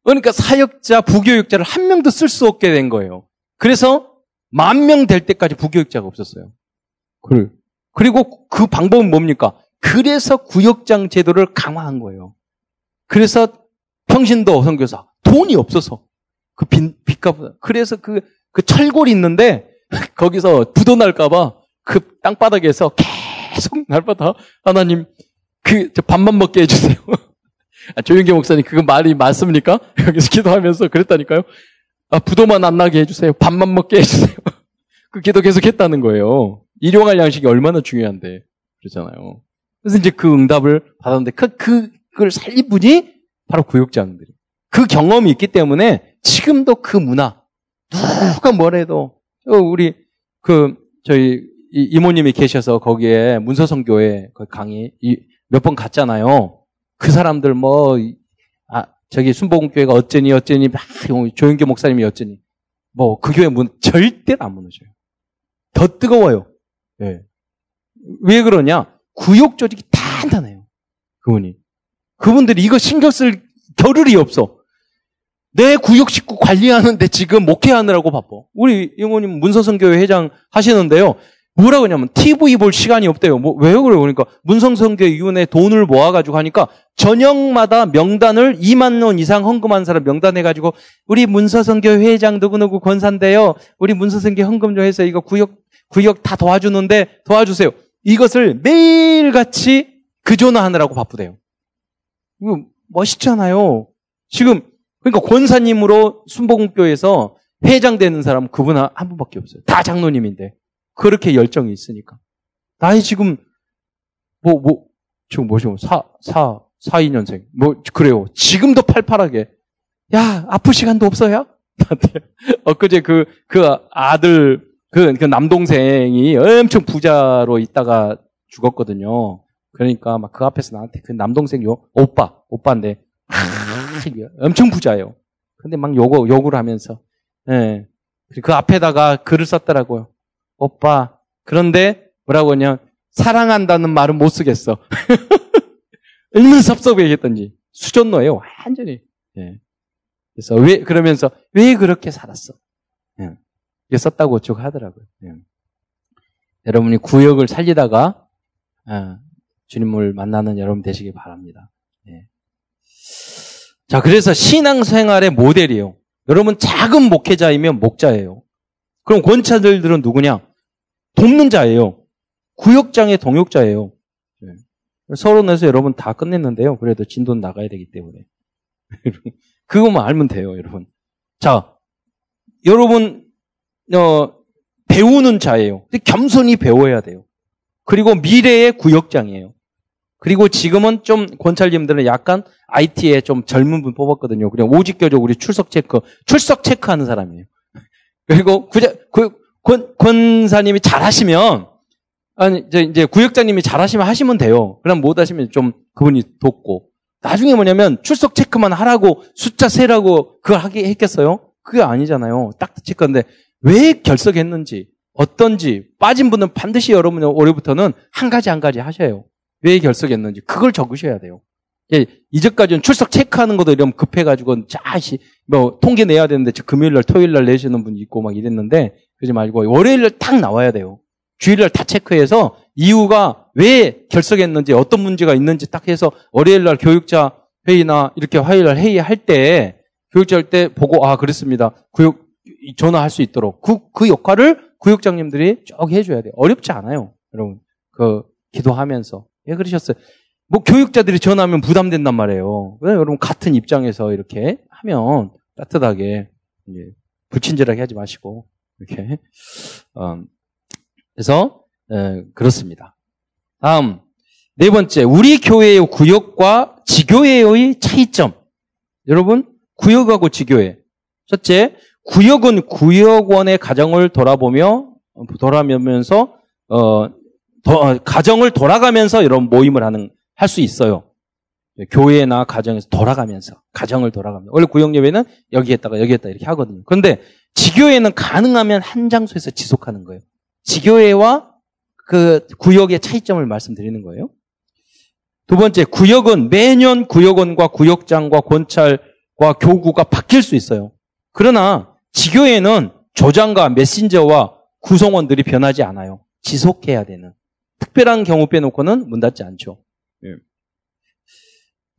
그러니까 사역자, 부교육자를 한 명도 쓸 수 없게 된 거예요. 그래서 만 명 될 때까지 부교육자가 없었어요. 그리고 그 방법은 뭡니까? 그래서 구역장 제도를 강화한 거예요. 그래서 평신도 선교사 돈이 없어서 그 빚, 빚값 그래서 그, 그 철골이 있는데 거기서 부도 날까봐 그 땅바닥에서 계속 날마다 하나님 그 밥만 먹게 해주세요. 아, 조윤계 목사님 그거 말이 맞습니까? 여기서 기도하면서 그랬다니까요. 아, 부도만 안 나게 해주세요. 밥만 먹게 해주세요. 그 기도 계속 했다는 거예요. 일용할 양식이 얼마나 중요한데 그러잖아요. 그래서 이제 그 응답을 받았는데 그, 그 그걸 살린 분이 바로 구역장들이. 그 경험이 있기 때문에 지금도 그 문화 누가 뭐래도 어, 우리 그 저희 이모님이 계셔서 거기에 문서성교회 그 강의 몇 번 갔잖아요. 그 사람들 뭐 아, 저기 순복음교회가 어쩌니 어쩌니 막 조영교 목사님이 어쩌니 뭐 그 교회 문 절대로 안 무너져요. 더 뜨거워요. 네. 왜 그러냐? 구역 조직이 단단해요. 그분이. 그분들이 이거 신경 쓸 겨를이 없어. 내 구역 식구 관리하는데 지금 목회하느라고 바빠. 우리 이모님 문서성교회 회장 하시는데요. 뭐라고 하냐면 TV 볼 시간이 없대요. 뭐 왜요 그래요? 그러니까 문성성교회 위원회 돈을 모아가지고 하니까 저녁마다 명단을 2만 원 이상 헌금한 사람 명단해가지고 우리 문서성교회 회장 누구누구 권사인데요. 우리 문서성교 헌금 좀 해서 이거 구역 구역 다 도와주는데 도와주세요. 이것을 매일같이 그 전화하느라고 바쁘대요. 이거 멋있잖아요. 지금 그러니까 권사님으로 순복음교회에서 회장 되는 사람 그분 한 분밖에 없어요. 다 장로님인데 그렇게 열정이 있으니까. 나이 지금 뭐 뭐 지금 뭐죠? 사, 사, 42년생. 뭐 그래요. 지금도 팔팔하게. 야, 아플 시간도 없어요? 엊그제 그, 그 아들, 그, 그 남동생이 엄청 부자로 있다가 죽었거든요. 그러니까 막 그 앞에서 나한테 그 남동생 요 오빠 오빠인데 아, 엄청 부자예요. 근데 막 요거 욕을 하면서 예. 그 앞에다가 글을 썼더라고요. 오빠 그런데 뭐라고 하냐 사랑한다는 말은 못 쓰겠어. 얼마나 섭섭해 했던지 수전노예요 완전히. 예. 그래서 왜 그러면서 왜 그렇게 살았어? 예. 이게 썼다고 쭉 하더라고요. 예. 여러분이 구역을 살리다가 아, 주님을 만나는 여러분 되시길 바랍니다. 네. 자, 그래서 신앙생활의 모델이에요. 여러분 작은 목회자이면 목자예요. 그럼 권차들들은 누구냐? 돕는 자예요. 구역장의 동역자예요. 네. 서론에서 여러분 다 끝냈는데요. 그래도 진도는 나가야 되기 때문에. 그것만 알면 돼요, 여러분. 자, 여러분, 어, 배우는 자예요. 겸손히 배워야 돼요. 그리고 미래의 구역장이에요. 그리고 지금은 좀 권찰님들은 약간 IT에 좀 젊은 분 뽑았거든요. 그냥 오직교적 우리 출석 체크, 출석 체크하는 사람이에요. 그리고 구자, 구, 권, 권사님이 잘하시면 아니 이제, 이제 구역장님이 잘하시면 하시면 돼요. 그럼 못 하시면 좀 그분이 돕고 나중에 뭐냐면 출석 체크만 하라고 숫자 세라고 그걸 하게 했겠어요? 그게 아니잖아요. 딱 체크인데 왜 결석했는지 어떤지 빠진 분은 반드시 여러분 올해부터는 한 가지 한 가지 하셔요. 왜 결석했는지 그걸 적으셔야 돼요. 예, 이제까지는 출석 체크하는 것도 이러면 급해가지고 자시 뭐 통계 내야 되는데 금요일 날 토요일 날 내시는 분이 있고 막 이랬는데 그러지 말고 월요일 날 딱 나와야 돼요. 주일 날 다 체크해서 이유가 왜 결석했는지 어떤 문제가 있는지 딱 해서 월요일 날 교육자 회의나 이렇게 화요일 날 회의할 때 교육자 할 때 보고 아 그랬습니다. 구역 전화할 수 있도록 그, 그 역할을 구역장님들이 쭉 해줘야 돼요. 어렵지 않아요, 여러분. 그 기도하면서 왜 그러셨어요? 뭐 교육자들이 전화하면 부담된단 말이에요. 왜 여러분 같은 입장에서 이렇게 하면 따뜻하게 이제 불친절하게 하지 마시고 이렇게 어, 그래서 에, 그렇습니다. 다음 네 번째 우리 교회의 구역과 지교회의 차이점. 여러분 구역하고 지교회. 첫째 구역은 구역원의 가정을 돌아보며 돌아가면서 어, 도, 가정을 돌아가면서 이런 모임을 하는 할 수 있어요. 교회나 가정에서 돌아가면서 가정을 돌아가면서 원래 구역 예배는 여기에다가 여기에다 이렇게 하거든요. 그런데 지교회는 가능하면 한 장소에서 지속하는 거예요. 지교회와 그 구역의 차이점을 말씀드리는 거예요. 두 번째, 구역은 매년 구역원과 구역장과 권찰과 교구가 바뀔 수 있어요. 그러나 지교회는 조장과 메신저와 구성원들이 변하지 않아요. 지속해야 되는. 특별한 경우 빼놓고는 문 닫지 않죠. 예.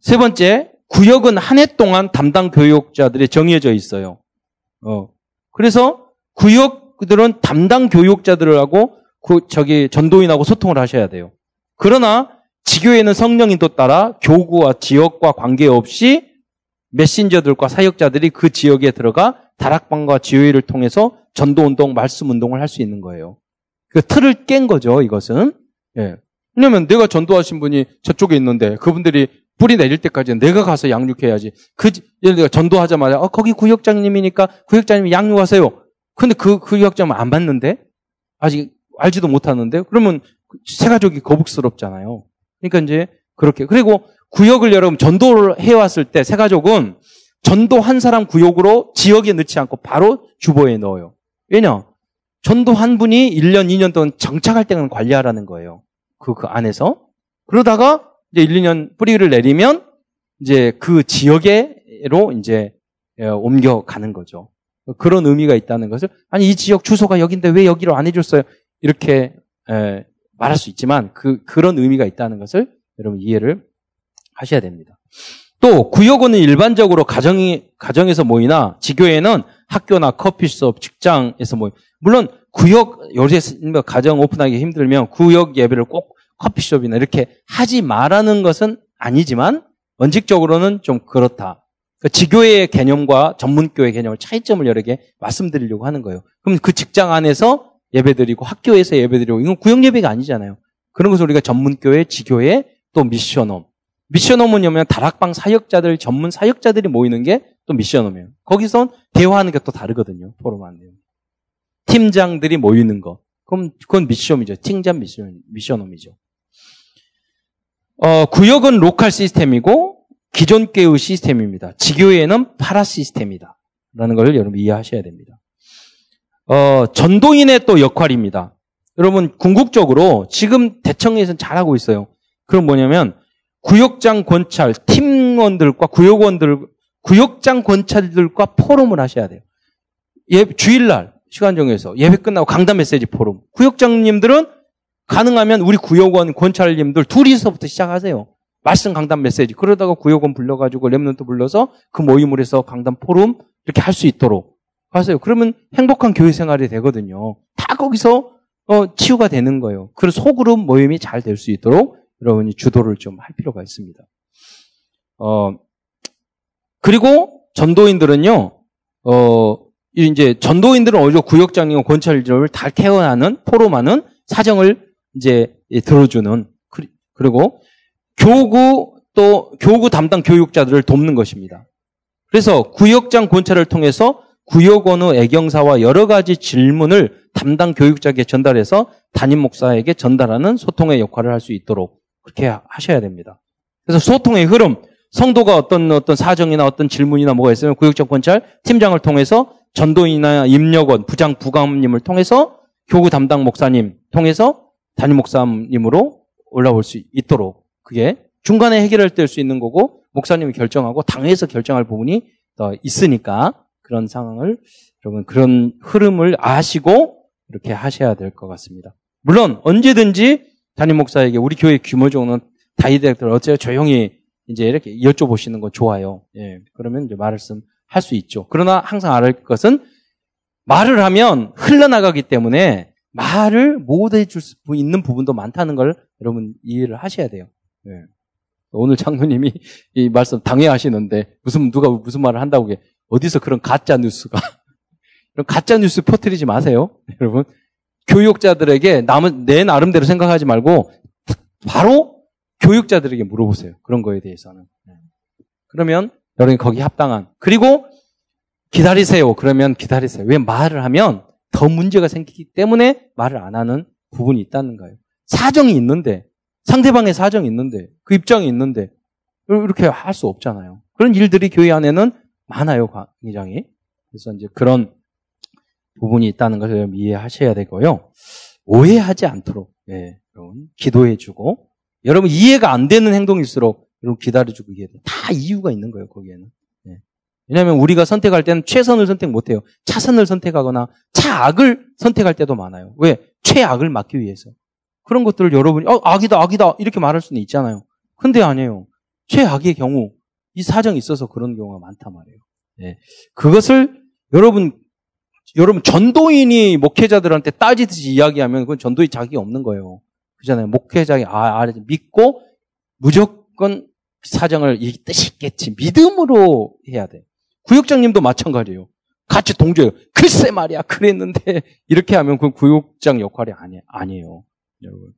세 번째, 구역은 한 해 동안 담당 교육자들이 정해져 있어요. 어. 그래서 구역들은 담당 교육자들하고 그 저기 전도인하고 소통을 하셔야 돼요. 그러나 지교회는 성령인도 따라 교구와 지역과 관계없이 메신저들과 사역자들이 그 지역에 들어가 다락방과 지회를 통해서 전도 운동, 말씀 운동을 할 수 있는 거예요. 그 틀을 깬 거죠, 이것은. 예. 왜냐면 내가 전도하신 분이 저쪽에 있는데 그분들이 뿌리 내릴 때까지는 내가 가서 양육해야지. 그, 예를 들어 전도하자마자, 어, 거기 구역장님이니까 구역장님이 양육하세요. 근데 그, 그 구역장은 안 받는데? 아직 알지도 못하는데? 그러면 새 가족이 거북스럽잖아요. 그러니까 이제 그렇게. 그리고 구역을 여러분 전도를 해왔을 때 새 가족은 전도 한 사람 구역으로 지역에 넣지 않고 바로 주보에 넣어요. 왜냐? 전도 한 분이 1년, 2년 동안 정착할 때는 관리하라는 거예요. 그, 그 안에서. 그러다가 이제 1, 2년 뿌리를 내리면 이제 그 지역에로 이제 예, 옮겨가는 거죠. 그런 의미가 있다는 것을 아니 이 지역 주소가 여긴데 왜 여기로 안 해줬어요? 이렇게 예, 말할 수 있지만 그 그런 의미가 있다는 것을 여러분 이해를 하셔야 됩니다. 또 구역원은 일반적으로 가정이 가정에서 모이나 지교회는 학교나 커피숍, 직장에서 모이. 물론 구역 요새 가정 오픈하기 힘들면 구역 예배를 꼭 커피숍이나 이렇게 하지 말라는 것은 아니지만 원칙적으로는 좀 그렇다. 그 지교회의 개념과 전문교회 개념을 차이점을 여러 개 말씀드리려고 하는 거예요. 그럼 그 직장 안에서 예배드리고 학교에서 예배드리고 이건 구역 예배가 아니잖아요. 그런 것을 우리가 전문교회, 지교회, 또 미션홈. 미션홈은 냐면 다락방 사역자들, 전문 사역자들이 모이는 게 또 미션홈이에요. 거기서 대화하는 게 또 다르거든요. 포럼하는 내용. 팀장들이 모이는 거. 그럼 그건 미션이죠. 팀장 미션, 미션홈이죠. 어, 구역은 로컬 시스템이고 기존 교의 시스템입니다. 지교회는 파라 시스템이다. 라는 걸 여러분 이해하셔야 됩니다. 어, 전도인의 또 역할입니다. 여러분 궁극적으로 지금 대청에서는 잘하고 있어요. 그럼 뭐냐면 구역장 권찰 팀원들과 구역원들 구역장 권찰들과 포럼을 하셔야 돼요. 예, 주일날 시간 정해서 예배 끝나고 강단 메시지 포럼. 구역장님들은 가능하면 우리 구역원 권찰님들 둘이서부터 시작하세요. 말씀 강단 메시지. 그러다가 구역원 불러가지고 remnant 불러서 그 모임을 해서 강단 포럼 이렇게 할 수 있도록 하세요. 그러면 행복한 교회 생활이 되거든요. 다 거기서 어, 치유가 되는 거예요. 그래서 소그룹 모임이 잘 될 수 있도록 여러분이 주도를 좀 할 필요가 있습니다. 어, 그리고 전도인들은요, 어, 이제 전도인들은 어디서 구역장님과 권찰들을 다 케어하는, 포럼하는 사정을 이제 들어주는 그리고 교구 또 교구 담당 교육자들을 돕는 것입니다. 그래서 구역장 권찰을 통해서 구역원의 애경사와 여러 가지 질문을 담당 교육자에게 전달해서 담임 목사에게 전달하는 소통의 역할을 할 수 있도록 그렇게 하셔야 됩니다. 그래서 소통의 흐름, 성도가 어떤 어떤 사정이나 어떤 질문이나 뭐가 있으면 구역장 권찰 팀장을 통해서 전도인이나 임력원, 부장, 부감님을 통해서 교구 담당 목사님 통해서 담임 목사님으로 올라올 수 있도록 그게 중간에 해결할 때수 있는 거고 목사님이 결정하고 당에서 결정할 부분이 더 있으니까 그런 상황을 여러분 그런 흐름을 아시고 이렇게 하셔야 될 것 같습니다. 물론 언제든지 담임 목사에게 우리 교회 규모 정도는 다이렉트를 어째 조용히 이제 이렇게 여쭤보시는 건 좋아요. 예. 그러면 이제 말씀 할 수 있죠. 그러나 항상 알을 것은 말을 하면 흘러나가기 때문에 말을 못 해 줄 수 있는 부분도 많다는 걸 여러분 이해를 하셔야 돼요. 네. 오늘 장로님이 이 말씀 당해하시는데 무슨 누가 무슨 말을 한다고 게 어디서 그런 가짜 뉴스가 그런 가짜 뉴스 퍼뜨리지 마세요, 여러분. 교육자들에게 남은 내 나름대로 생각하지 말고 바로 교육자들에게 물어보세요. 그런 거에 대해서는. 네. 그러면 여러분이 거기 합당한 그리고 기다리세요. 그러면 기다리세요. 왜 말을 하면 더 문제가 생기기 때문에 말을 안 하는 부분이 있다는 거예요. 사정이 있는데 상대방의 사정이 있는데 그 입장이 있는데 이렇게 할 수 없잖아요. 그런 일들이 교회 안에는 많아요, 굉장히. 그래서 이제 그런 부분이 있다는 것을 이해하셔야 되고요. 오해하지 않도록, 예, 여러분, 기도해주고, 여러분 이해가 안 되는 행동일수록 여러분 기다려주고 이해해. 다 이유가 있는 거예요, 거기에는. 예. 왜냐하면 우리가 선택할 때는 최선을 선택 못해요. 차선을 선택하거나 차악을 선택할 때도 많아요. 왜? 최악을 막기 위해서. 그런 것들을 여러분이, 어, 악이다, 악이다, 이렇게 말할 수는 있잖아요. 근데 아니에요. 최악의 경우, 이 사정이 있어서 그런 경우가 많단 말이에요. 예. 그것을 여러분, 여러분 전도인이 목회자들한테 따지듯이 이야기하면 그건 전도인 자격이 없는 거예요. 그잖아요. 목회자가 아, 아, 믿고 무조건 사정을 이 뜻이 있겠지. 믿음으로 해야 돼. 구역장님도 마찬가지예요. 같이 동조해요. 글쎄 말이야, 그랬는데 이렇게 하면 그건 구역장 역할이 아니, 아니에요. 여러분.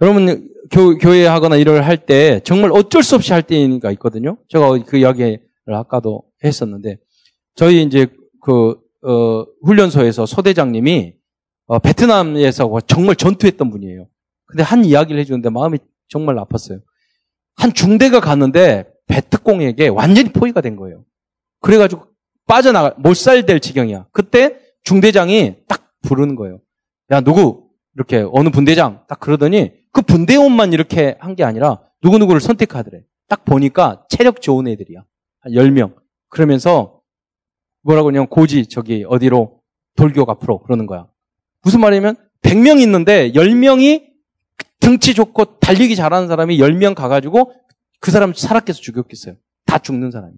여러분 교, 교회 하거나 일을 할 때 정말 어쩔 수 없이 할 때가 있거든요. 제가 그 이야기를 아까도 했었는데 저희 이제 그 어, 훈련소에서 소대장님이 어, 베트남에서 정말 전투했던 분이에요. 근데 한 이야기를 해주는데 마음이 정말 아팠어요. 한 중대가 갔는데 베트공에게 완전히 포위가 된 거예요. 그래가지고 빠져나가 몰살될 지경이야. 그때 중대장이 딱 부르는 거예요. 야 누구 이렇게 어느 분대장 딱 그러더니 그 분대원만 이렇게 한 게 아니라 누구누구를 선택하더래. 딱 보니까 체력 좋은 애들이야. 한 10명. 그러면서 뭐라고 하냐면 고지 저기 어디로 돌격 앞으로 그러는 거야. 무슨 말이냐면 100명 있는데 10명이 등치 좋고 달리기 잘하는 사람이 10명 가가지고 그 사람 살았겠어 죽였겠어요. 다 죽는 사람이.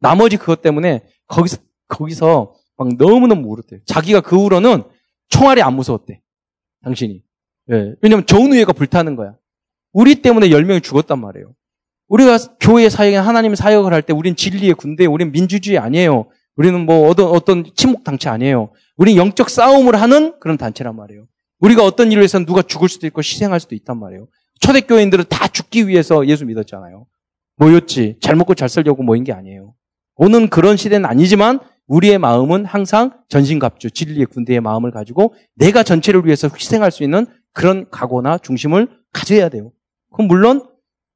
나머지 그것 때문에 거기서 거기서 막 너무너무 울었대요. 자기가 그 후로는 총알이 안 무서웠대. 당신이. 예. 왜냐면 좋은 의회가 불타는 거야. 우리 때문에 10명이 죽었단 말이에요. 우리가 교회 사역에 하나님 사역을 할 때 우린 진리의 군대, 우린 민주주의 아니에요. 우리는 뭐 어떤 어떤 침묵 단체 아니에요. 우리 영적 싸움을 하는 그런 단체란 말이에요. 우리가 어떤 일을 해서 누가 죽을 수도 있고 희생할 수도 있단 말이에요. 초대교인들은 다 죽기 위해서 예수 믿었잖아요. 뭐였지? 잘 먹고 잘 살려고 모인 게 아니에요. 오는 그런 시대는 아니지만 우리의 마음은 항상 전신갑주, 진리의 군대의 마음을 가지고 내가 전체를 위해서 희생할 수 있는 그런 각오나 중심을 가져야 돼요. 그럼 물론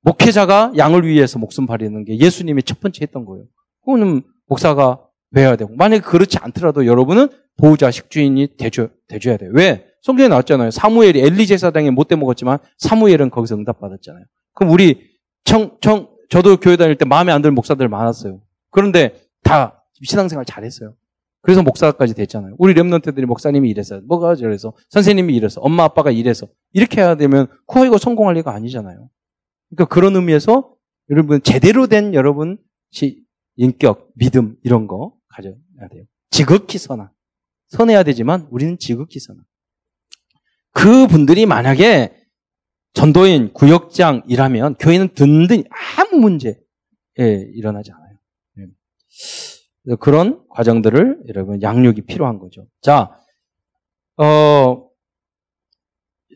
목회자가 양을 위해서 목숨 바리는 게 예수님이 첫 번째 했던 거예요. 그거는 목사가 배워야 되고 만약에 그렇지 않더라도 여러분은 보호자 식주인이 되줘, 돼줘야 돼요. 왜? 성경에 나왔잖아요. 사무엘이 엘리 제사장에 못돼 먹었지만 사무엘은 거기서 응답받았잖아요. 그럼 우리 청, 청, 저도 교회 다닐 때 마음에 안 드는 목사들 많았어요. 그런데 다 신앙생활 잘했어요. 그래서 목사까지 됐잖아요. 우리 랩런트들이 목사님이 이래서, 뭐가 저래서, 선생님이 이래서, 엄마 아빠가 이래서, 이렇게 해야 되면 코이고 성공할 리가 아니잖아요. 그러니까 그런 의미에서 여러분 제대로 된 여러분 인격, 믿음 이런 거 가져야 돼요. 지극히 선한. 선해야 되지만 우리는 지극히 선한. 그 분들이 만약에 전도인, 구역장이라면 교회는 든든히 아무 문제 예, 일어나지 않아요. 예. 그런 과정들을 여러분 양육이 필요한 거죠. 자, 어,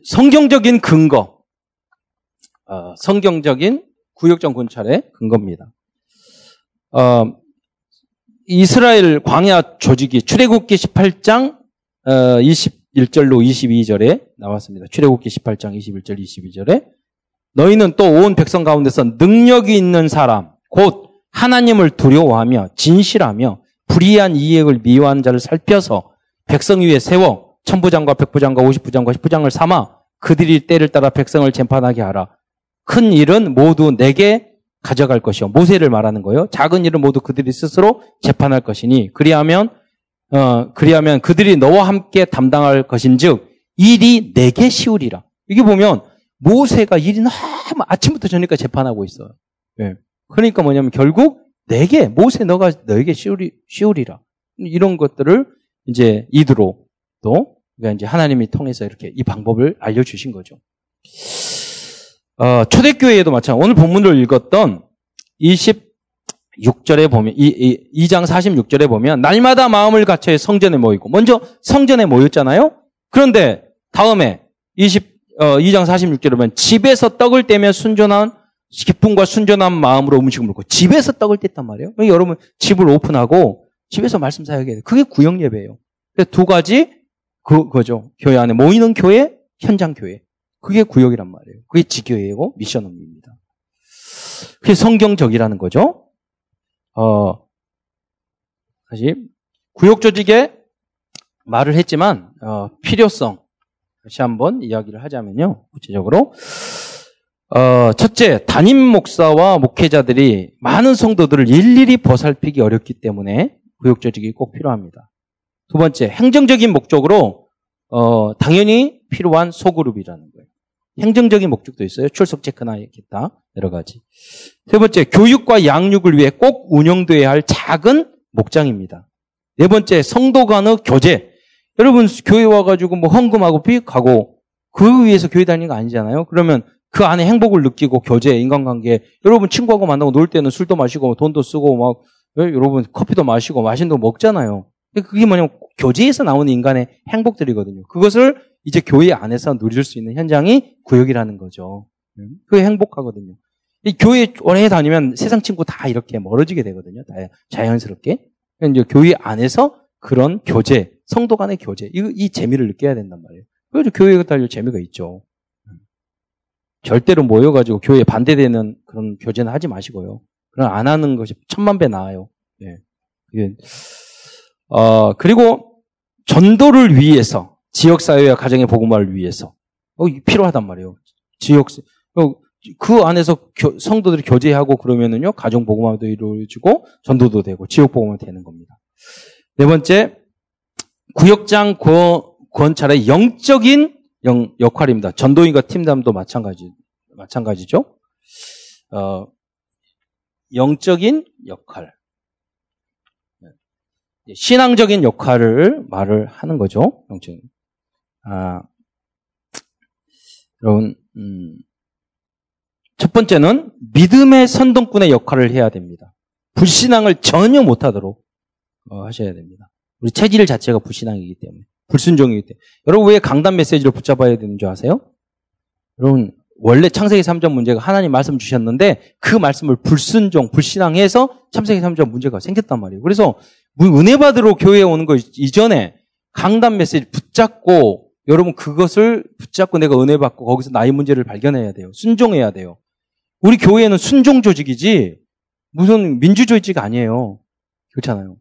성경적인 근거, 어, 성경적인 구역장 군찰의 근거입니다. 어, 이스라엘 광야 조직이 출애굽기 18장 어, 21절로 22절에 나왔습니다. 출애굽기 18장 21절 22절에 너희는 또 온 백성 가운데서 능력이 있는 사람 곧 하나님을 두려워하며 진실하며 불의한 이익을 미워한 자를 살펴서 백성 위에 세워 천부장과 백부장과 오십부장과 십부장을 삼아 그들이 때를 따라 백성을 재판하게 하라. 큰 일은 모두 내게 가져갈 것이요. 모세를 말하는 거예요. 작은 일은 모두 그들이 스스로 재판할 것이니 그리하면 어 그리하면 그들이 너와 함께 담당할 것인즉 일이 내게 쉬우리라. 이게 보면 모세가 일이 너무 아침부터 저녁까지 재판하고 있어요. 네. 그러니까 뭐냐면 결국 내게 모세 너가 너에게 쉬우리, 쉬우리라. 이런 것들을 이제 이드로 또 그러니까 이제 하나님이 통해서 이렇게 이 방법을 알려주신 거죠. 어, 초대교회에도 마찬가지. 오늘 본문을 읽었던 26절에 보면, 이, 이, 2장 46절에 보면, 날마다 마음을 갖춰 성전에 모이고, 먼저 성전에 모였잖아요? 그런데 다음에 20, 어, 2장 46절에 보면, 집에서 떡을 떼면 순전한, 기쁨과 순전한 마음으로 음식을 먹고, 집에서 떡을 뗐단 말이에요. 그러니까 여러분, 집을 오픈하고, 집에서 말씀 사역해야 돼요. 그게 구역 예배예요. 두 가지 그 거죠. 교회 안에 모이는 교회, 현장 교회. 그게 구역이란 말이에요. 그게 지교회고 미션업입니다. 그게 성경적이라는 거죠. 어, 사실 구역 조직에 말을 했지만 어, 필요성 다시 한번 이야기를 하자면요. 구체적으로 어, 첫째 담임 목사와 목회자들이 많은 성도들을 일일이 보살피기 어렵기 때문에 구역 조직이 꼭 필요합니다. 두 번째 행정적인 목적으로 어, 당연히 필요한 소그룹이라는 거예요. 행정적인 목적도 있어요. 출석 체크나 기타 여러 가지. 세 번째 교육과 양육을 위해 꼭 운영돼야 할 작은 목장입니다. 네 번째 성도 간의 교제. 여러분 교회 와가지고 뭐 헌금하고 삐가고 그 위해서 교회 다니는 거 아니잖아요. 그러면 그 안에 행복을 느끼고 교제, 인간관계. 여러분 친구하고 만나고 놀 때는 술도 마시고 돈도 쓰고 막 예, 여러분 커피도 마시고 맛있는 거 먹잖아요. 그게 뭐냐면 교제에서 나오는 인간의 행복들이거든요. 그것을 이제 교회 안에서 누릴 수 있는 현장이 구역이라는 거죠. 음, 그게 행복하거든요. 이 교회 오래 다니면 세상 친구 다 이렇게 멀어지게 되거든요. 다 자연스럽게. 이제 교회 안에서 그런 교제, 성도 간의 교제, 이, 이 재미를 느껴야 된단 말이에요. 그래서 교회가 달릴 재미가 있죠. 음. 절대로 모여가지고 교회에 반대되는 그런 교제는 하지 마시고요. 그럼 안 하는 것이 천만 배 나아요. 예. 어, 그리고 전도를 위해서 지역사회와 가정의 복음화를 위해서 어, 필요하단 말이에요. 지역 어, 그 안에서 교, 성도들이 교제하고 그러면은요 가정 복음화도 이루어지고 전도도 되고 지역 복음화 되는 겁니다. 네 번째 구역장 권찰의 영적인 영, 역할입니다. 전도인과 팀담도 마찬가지 마찬가지죠. 어, 영적인 역할. 신앙적인 역할을 말을 하는 거죠. 영적인. 아, 여러분, 음, 첫 번째는 믿음의 선동꾼의 역할을 해야 됩니다. 불신앙을 전혀 못하도록 어, 하셔야 됩니다. 우리 체질 자체가 불신앙이기 때문에 불순종이기 때문에 여러분 왜 강단 메시지를 붙잡아야 되는 줄 아세요? 여러분 원래 창세기 3점 문제가 하나님 말씀 주셨는데 그 말씀을 불순종, 불신앙해서 창세기 3점 문제가 생겼단 말이에요. 그래서 은혜 받으러 교회에 오는 거 이전에 강단 메시지 붙잡고 여러분 그것을 붙잡고 내가 은혜 받고 거기서 나의 문제를 발견해야 돼요. 순종해야 돼요. 우리 교회는 순종 조직이지 무슨 민주 조직이 아니에요. 그렇잖아요.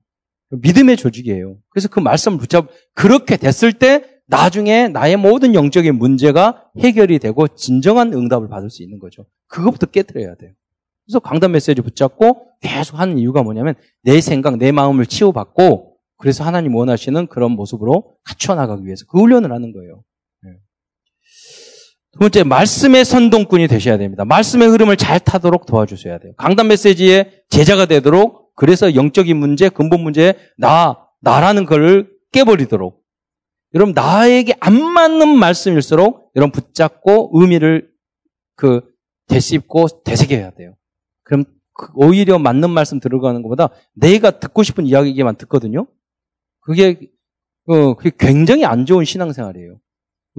믿음의 조직이에요. 그래서 그 말씀을 붙잡 그렇게 됐을 때 나중에 나의 모든 영적인 문제가 해결이 되고 진정한 응답을 받을 수 있는 거죠. 그것부터 깨뜨려야 돼요. 그래서 강단 메시지 붙잡고 계속 하는 이유가 뭐냐면 내 생각, 내 마음을 치유받고 그래서 하나님 원하시는 그런 모습으로 갖춰 나가기 위해서 그 훈련을 하는 거예요. 네. 두 번째, 말씀의 선동꾼이 되셔야 됩니다. 말씀의 흐름을 잘 타도록 도와주셔야 돼요. 강단 메시지의 제자가 되도록 그래서 영적인 문제, 근본 문제, 나, 나라는 것을 깨버리도록. 여러분, 나에게 안 맞는 말씀일수록 여러분 붙잡고 의미를 그 되씹고 되새겨야 돼요. 그럼 그 오히려 맞는 말씀 들어가는 것보다 내가 듣고 싶은 이야기만 듣거든요. 그게 어, 그게 굉장히 안 좋은 신앙생활이에요.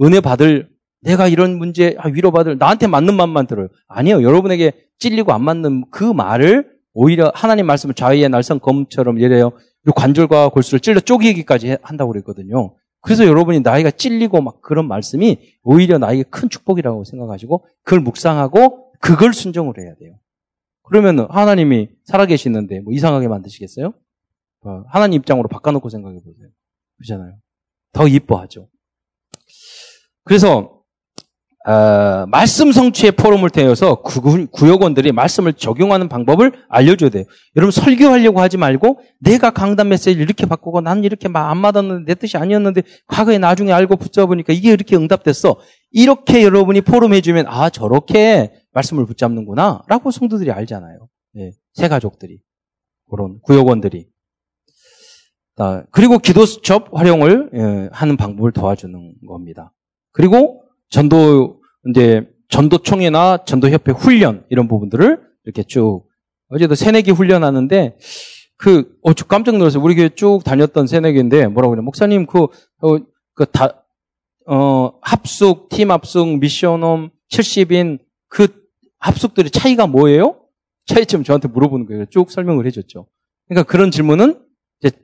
은혜 받을 내가 이런 문제 아, 위로받을 나한테 맞는 말만 들어요. 아니요. 여러분에게 찔리고 안 맞는 그 말을 오히려 하나님 말씀을 자위의 날선 검처럼 예래요. 관절과 골수를 찔러 쪼개기까지 한다고 그랬거든요. 그래서 여러분이 나이가 찔리고 막 그런 말씀이 오히려 나에게 큰 축복이라고 생각하시고 그걸 묵상하고 그걸 순종을 해야 돼요. 그러면 하나님이 살아계시는데 뭐 이상하게 만드시겠어요? 어, 하나님 입장으로 바꿔놓고 생각해 보세요. 그렇잖아요. 더 이뻐하죠. 그래서 어, 말씀 성취의 포럼을 태워서 구역원들이 말씀을 적용하는 방법을 알려줘야 돼요. 여러분 설교하려고 하지 말고 내가 강단 메시지를 이렇게 바꾸고 나는 이렇게 안 맞았는데 내 뜻이 아니었는데 과거에 나중에 알고 붙잡으니까 이게 이렇게 응답됐어. 이렇게 여러분이 포럼 해주면 아 저렇게 말씀을 붙잡는구나 라고 성도들이 알잖아요. 네, 새 가족들이 그런 구역원들이 아, 그리고 기도 수첩 활용을 예, 하는 방법을 도와주는 겁니다. 그리고 전도 이제 전도총회나 전도협회 훈련 이런 부분들을 이렇게 쭉 어제도 새내기 훈련하는데 그, 어, 저 깜짝 놀랐어요. 우리 교회 쭉 다녔던 새내기인데 뭐라고 그래. 목사님, 그, 어, 그 다, 어, 합숙, 팀 합숙, 미션홈, 70인 그 합숙들의 차이가 뭐예요? 차이점 저한테 물어보는 거예요. 쭉 설명을 해줬죠. 그러니까 그런 질문은 이제,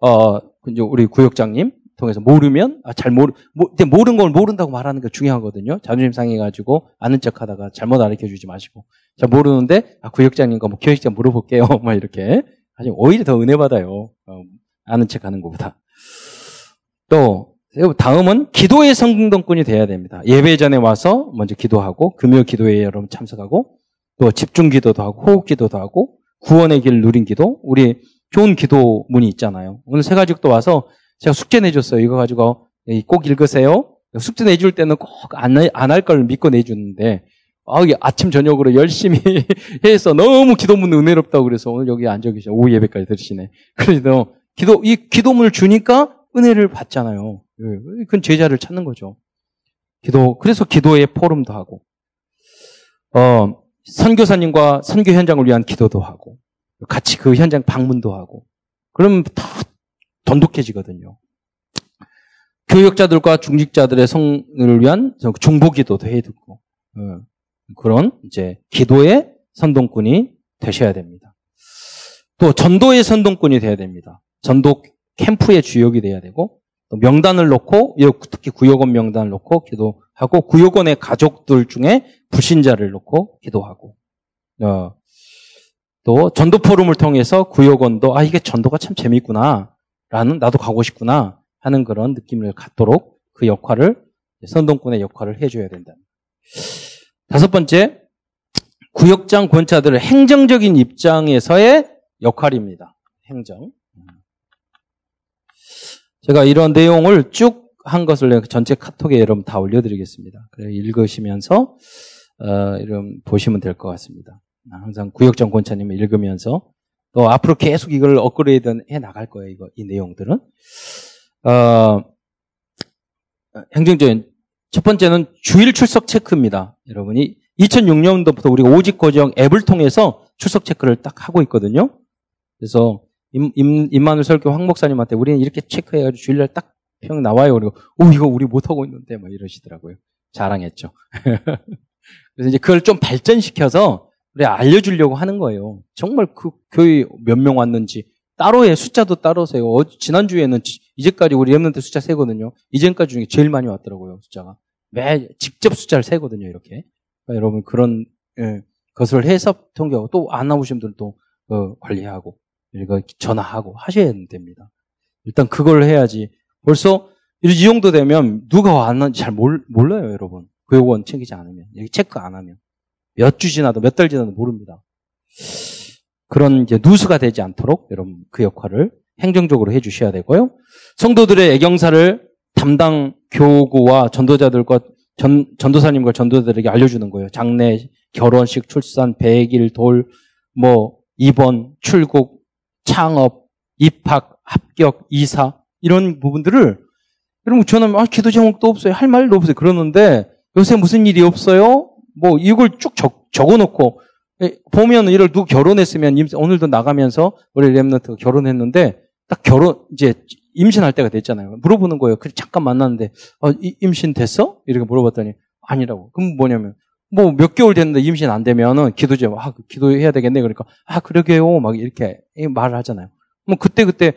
어, 이제 우리 구역장님, 통해서 모르면 아, 잘 모르 모, 모르는 걸 모른다고 말하는 게 중요하거든요. 자존심 상해 가지고 아는 척하다가 잘못 알려주지 마시고 자 모르는데 아 구역장님과 뭐 교육장 물어볼게요. 막 이렇게 아니 오히려 더 은혜 받아요. 어, 아는 척하는 것보다 또 다음은 기도의 성공동꾼이 돼야 됩니다. 예배 전에 와서 먼저 기도하고 금요 기도회에 여러분 참석하고 또 집중 기도도 하고 호흡 기도도 하고 구원의 길 누린 기도 우리 좋은 기도문이 있잖아요. 오늘 세 가지도 와서 제가 숙제 내줬어요. 이거 가지고 꼭 읽으세요. 숙제 내줄 때는 꼭안안할 걸 믿고 내주는데 아, 아침 저녁으로 열심히 해서 너무 기도문 은혜롭다고 그래서 오늘 여기 앉아 계셔. 오후 예배까지 들으시네. 그래서 기도 이 기도문을 주니까 은혜를 받잖아요. 예, 그건 제자를 찾는 거죠. 기도 그래서 기도의 포럼도 하고 어 선교사님과 선교 현장을 위한 기도도 하고 같이 그 현장 방문도 하고 그러면 다 돈독해지거든요. 교역자들과 중직자들의 성을 위한 중보기도도 해두고 어, 그런 이제 기도의 선동꾼이 되셔야 됩니다. 또 전도의 선동꾼이 돼야 됩니다. 전도 캠프의 주역이 돼야 되고 또 명단을 놓고 특히 구역원 명단을 놓고 기도하고 구역원의 가족들 중에 불신자를 놓고 기도하고 어, 또 전도 포럼을 통해서 구역원도 아 이게 전도가 참 재밌구나 라는 나도 가고 싶구나 하는 그런 느낌을 갖도록 그 역할을 선동꾼의 역할을 해줘야 된다. 다섯 번째 구역장 권차들의 행정적인 입장에서의 역할입니다. 행정. 제가 이런 내용을 쭉 한 것을 전체 카톡에 여러분 다 올려드리겠습니다. 그래 읽으시면서 어, 이런 보시면 될 것 같습니다. 항상 구역장 권차님을 읽으면서 또 앞으로 계속 이걸 업그레이드 해 나갈 거예요. 이거 이 내용들은 어, 행정적인 첫 번째는 주일 출석 체크입니다. 여러분이 2006년도부터 우리가 오직 고정 앱을 통해서 출석 체크를 딱 하고 있거든요. 그래서 임, 임, 임마누 설교 황 목사님한테 우리는 이렇게 체크해가지고 주일날 딱 평 나와요. 그리고 오 이거 우리 못하고 있는데 뭐 이러시더라고요. 자랑했죠. 그래서 이제 그걸 좀 발전시켜서 우리 알려주려고 하는 거예요. 정말 그 교회 몇 명 왔는지 따로 해 숫자도 따로 세요. 어, 지난 주에는 이제까지 우리 랩런트 숫자 세거든요. 이전까지 중에 제일 많이 왔더라고요. 숫자가. 매 직접 숫자를 세거든요. 이렇게. 그러니까 여러분 그런 예, 것을 해서 통계하고 또 안 나오신 분들도 어, 관리하고 이거 전화하고 하셔야 됩니다. 일단 그걸 해야지. 벌써 이 정도 되면 누가 왔는지 잘 몰, 몰라요, 여러분. 교육원 챙기지 않으면. 여기 체크 안 하면. 몇 주 지나도 몇 달 지나도 모릅니다. 그런 이제 누수가 되지 않도록 여러분 그 역할을 행정적으로 해 주셔야 되고요. 성도들의 애경사를 담당 교구와 전도자들과 전, 전도사님과 전도자들에게 알려주는 거예요. 장례, 결혼식, 출산, 백일, 돌, 뭐, 입원, 출국, 창업, 입학, 합격, 이사 이런 부분들을 여러분 저는 아, 기도 제목도 없어요. 할 말도 없어요. 그러는데 요새 무슨 일이 없어요? 뭐 이걸 쭉 적, 적어놓고 예, 보면 이를 누구 결혼했으면 오늘도 나가면서 우리 랩런트 결혼했는데 딱 결혼 이제 임신할 때가 됐잖아요. 물어보는 거예요. 그 잠깐 만났는데 어, 임신 됐어? 이렇게 물어봤더니 아니라고. 그럼 뭐냐면 뭐 몇 개월 됐는데 임신 안 되면은 기도제 아 기도해야 되겠네 그러니까 아 그러게요 막 이렇게 말을 하잖아요. 뭐 그때 그때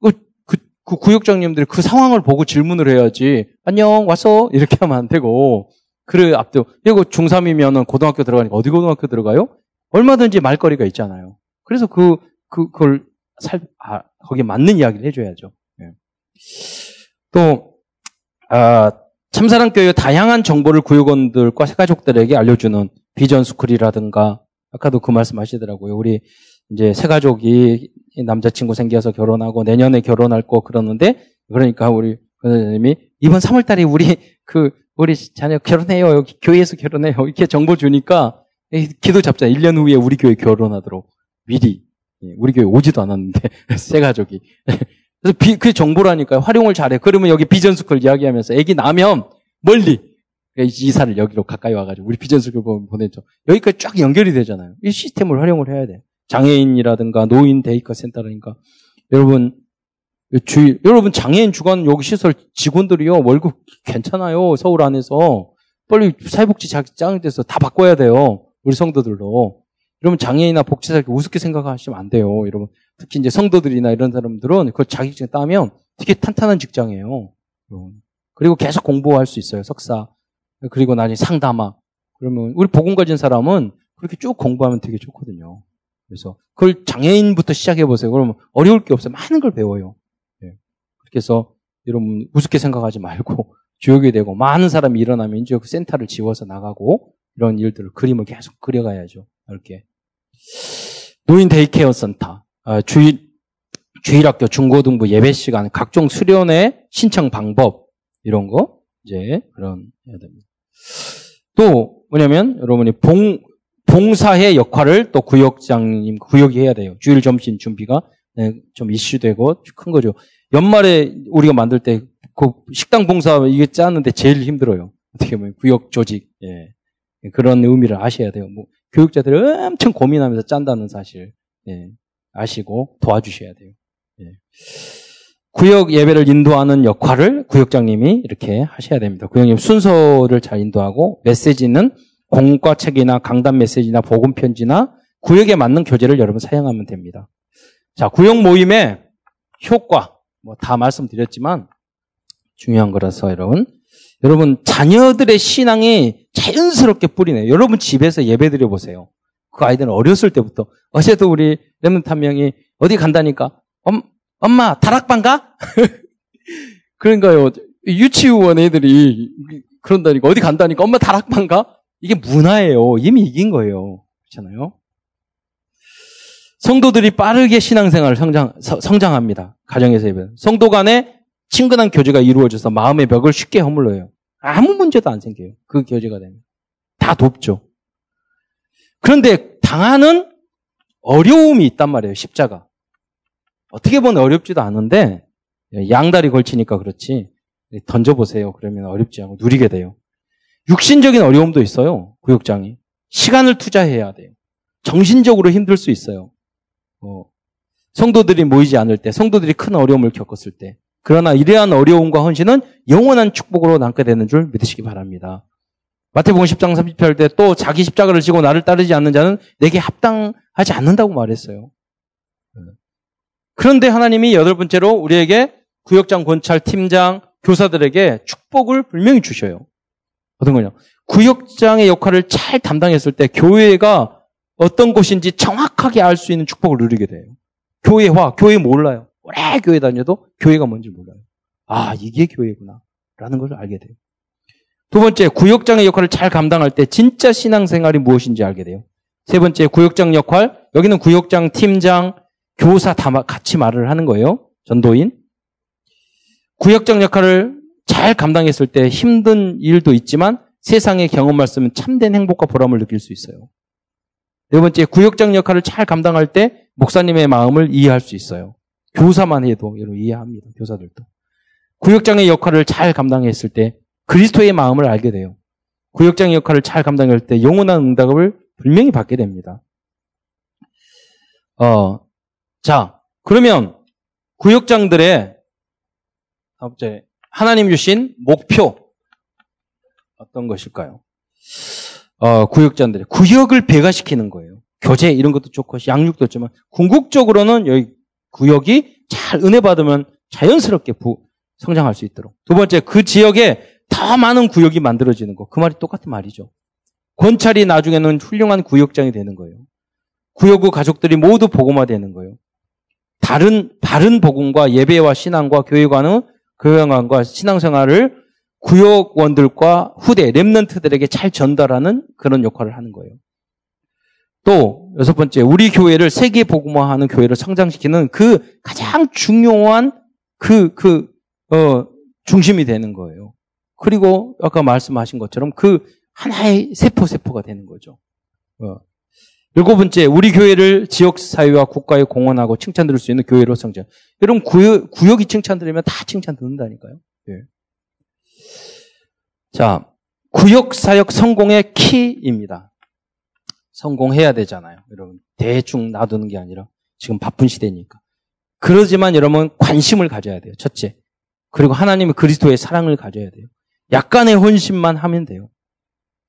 그, 그, 그 구역장님들이 그 상황을 보고 질문을 해야지 안녕 왔어 이렇게 하면 안 되고 그래 앞도 이거 중3이면은 고등학교 들어가니까 어디 고등학교 들어가요? 얼마든지 말거리가 있잖아요. 그래서 그, 그, 그걸 살, 아, 거기에 맞는 이야기를 해줘야죠. 네. 또, 아, 참사랑교회 다양한 정보를 구역원들과 새가족들에게 알려주는 비전 스쿨이라든가, 아까도 그 말씀 하시더라고요. 우리 이제 새가족이 남자친구 생겨서 결혼하고 내년에 결혼할 거 그러는데, 그러니까 우리 선생님이 이번 3월 달에 우리 그, 우리 자녀 결혼해요. 여기 교회에서 결혼해요. 이렇게 정보 주니까 기도 잡자. 1년 후에 우리 교회 결혼하도록 미리 예, 우리 교회 오지도 않았는데 새 가족이 그래서 비, 그 정보라니까요. 활용을 잘해. 그러면 여기 비전스쿨 이야기하면서 애기 나면 멀리 이사를 여기로 가까이 와가지고 우리 비전스쿨 보내죠. 여기까지 쫙 연결이 되잖아요. 이 시스템을 활용을 해야 돼. 장애인이라든가 노인 daycare 센터라든가 여러분 주일 여러분 장애인 주간 여기 시설 직원들이요 월급 괜찮아요 서울 안에서 빨리 사회복지 짱이 돼서 다 바꿔야 돼요. 우리 성도들로. 여러분 장애인이나 복지사 이렇게 우습게 생각하시면 안 돼요. 여러분 특히 이제 성도들이나 이런 사람들은 그 자격증 따면 되게 탄탄한 직장이에요. 그리고 계속 공부할 수 있어요. 석사. 그리고 나중에 상담하. 그러면 우리 복음 가진 사람은 그렇게 쭉 공부하면 되게 좋거든요. 그래서 그걸 장애인부터 시작해 보세요. 그러면 어려울 게 없어요. 많은 걸 배워요. 해서 여러분 우습게 생각하지 말고 주역이 되고 많은 사람이 일어나면 이제 그 센터를 지어서 나가고 이런 일들을 그림을 계속 그려가야죠. 이렇게 노인 daycare 센터, 아, 주일 주일학교 중고등부 예배 시간, 각종 수련회 신청 방법 이런 거 이제 그런 해야 됩니다. 또 뭐냐면 여러분이 봉 봉사의 역할을 또 구역장님 구역이 해야 돼요. 주일 점심 준비가 네, 좀 이슈되고 큰 거죠. 연말에 우리가 만들 때 그 식당 봉사 이게 짜는데 제일 힘들어요. 어떻게 보면 구역 조직 예. 그런 의미를 아셔야 돼요. 뭐 교육자들이 엄청 고민하면서 짠다는 사실 예. 아시고 도와주셔야 돼요. 예. 구역 예배를 인도하는 역할을 구역장님이 이렇게 하셔야 됩니다. 구역님 순서를 잘 인도하고 메시지는 공과 책이나 강단 메시지나 복음 편지나 구역에 맞는 교재를 여러분 사용하면 됩니다. 자, 구역 모임의 효과 뭐 다 말씀드렸지만 중요한 거라서 여러분 여러분 자녀들의 신앙이 자연스럽게 뿌리네요. 여러분 집에서 예배 드려 보세요. 그 아이들은 어렸을 때부터 어제도 우리 렘넌트 한 명이 어디 간다니까 엄, 엄마 다락방 가? 그러니까요 유치원 애들이 그런다니까 어디 간다니까 엄마 다락방 가? 이게 문화예요. 이미 이긴 거예요. 그렇잖아요. 성도들이 빠르게 신앙생활을 성장, 성장합니다. 가정에서 예배. 성도 간에 친근한 교제가 이루어져서 마음의 벽을 쉽게 허물러요. 아무 문제도 안 생겨요. 그 교제가 되면. 다 돕죠. 그런데 당하는 어려움이 있단 말이에요. 십자가. 어떻게 보면 어렵지도 않은데 양다리 걸치니까 그렇지. 던져보세요. 그러면 어렵지 않고 누리게 돼요. 육신적인 어려움도 있어요. 구역장이. 시간을 투자해야 돼요. 정신적으로 힘들 수 있어요. 어, 성도들이 모이지 않을 때, 성도들이 큰 어려움을 겪었을 때. 그러나 이러한 어려움과 헌신은 영원한 축복으로 남게 되는 줄 믿으시기 바랍니다. 마태복음 10장 30절 때 또 자기 십자가를 지고 나를 따르지 않는 자는 내게 합당하지 않는다고 말했어요. 그런데 하나님이 여덟 번째로 우리에게 구역장 권찰 팀장 교사들에게 축복을 분명히 주셔요. 어떤 거냐? 구역장의 역할을 잘 담당했을 때 교회가 어떤 곳인지 정확하게 알 수 있는 축복을 누리게 돼요. 교회화, 교회 몰라요. 오래 교회 다녀도 교회가 뭔지 몰라요. 아, 이게 교회구나. 라는 걸 알게 돼요. 두 번째, 구역장의 역할을 잘 감당할 때 진짜 신앙생활이 무엇인지 알게 돼요. 세 번째, 구역장 역할. 여기는 구역장, 팀장, 교사 다 같이 말을 하는 거예요. 전도인. 구역장 역할을 잘 감당했을 때 힘든 일도 있지만 세상의 경험 말씀은 참된 행복과 보람을 느낄 수 있어요. 네 번째, 구역장 역할을 잘 감당할 때 목사님의 마음을 이해할 수 있어요. 교사만 해도 여러분 이해합니다. 교사들도. 구역장의 역할을 잘 감당했을 때 그리스도의 마음을 알게 돼요. 구역장의 역할을 잘 감당할 때 영원한 응답을 분명히 받게 됩니다. 어, 자, 그러면 구역장들의 하나님 주신 목표 어떤 것일까요? 어, 구역자들의 구역을 배가시키는 거예요. 교제 이런 것도 좋고 양육도 좋지만 궁극적으로는 여기 구역이 잘 은혜 받으면 자연스럽게 부, 성장할 수 있도록. 두 번째 그 지역에 더 많은 구역이 만들어지는 거. 그 말이 똑같은 말이죠. 권찰이 나중에는 훌륭한 구역장이 되는 거예요. 구역구 가족들이 모두 복음화되는 거예요. 다른 바른 복음과 예배와 신앙과 교회관은 교회관과 신앙생활을 구역원들과 후대 렘넌트들에게 잘 전달하는 그런 역할을 하는 거예요. 또 여섯 번째 우리 교회를 세계 복음화하는 교회를 성장시키는 그 가장 중요한 그그 그, 어, 중심이 되는 거예요. 그리고 아까 말씀하신 것처럼 그 하나의 세포 세포가 되는 거죠. 어. 일곱 번째, 우리 교회를 지역 사회와 국가에 공헌하고 칭찬 들을 수 있는 교회로 성장. 여러분, 구역, 구역이 칭찬 들으면 다 칭찬 듣는다니까요. 예. 자, 구역사역 성공의 키입니다. 성공해야 되잖아요. 여러분, 대충 놔두는 게 아니라 지금 바쁜 시대니까. 그러지만 여러분, 관심을 가져야 돼요. 첫째. 그리고 하나님의 그리스도의 사랑을 가져야 돼요. 약간의 혼신만 하면 돼요.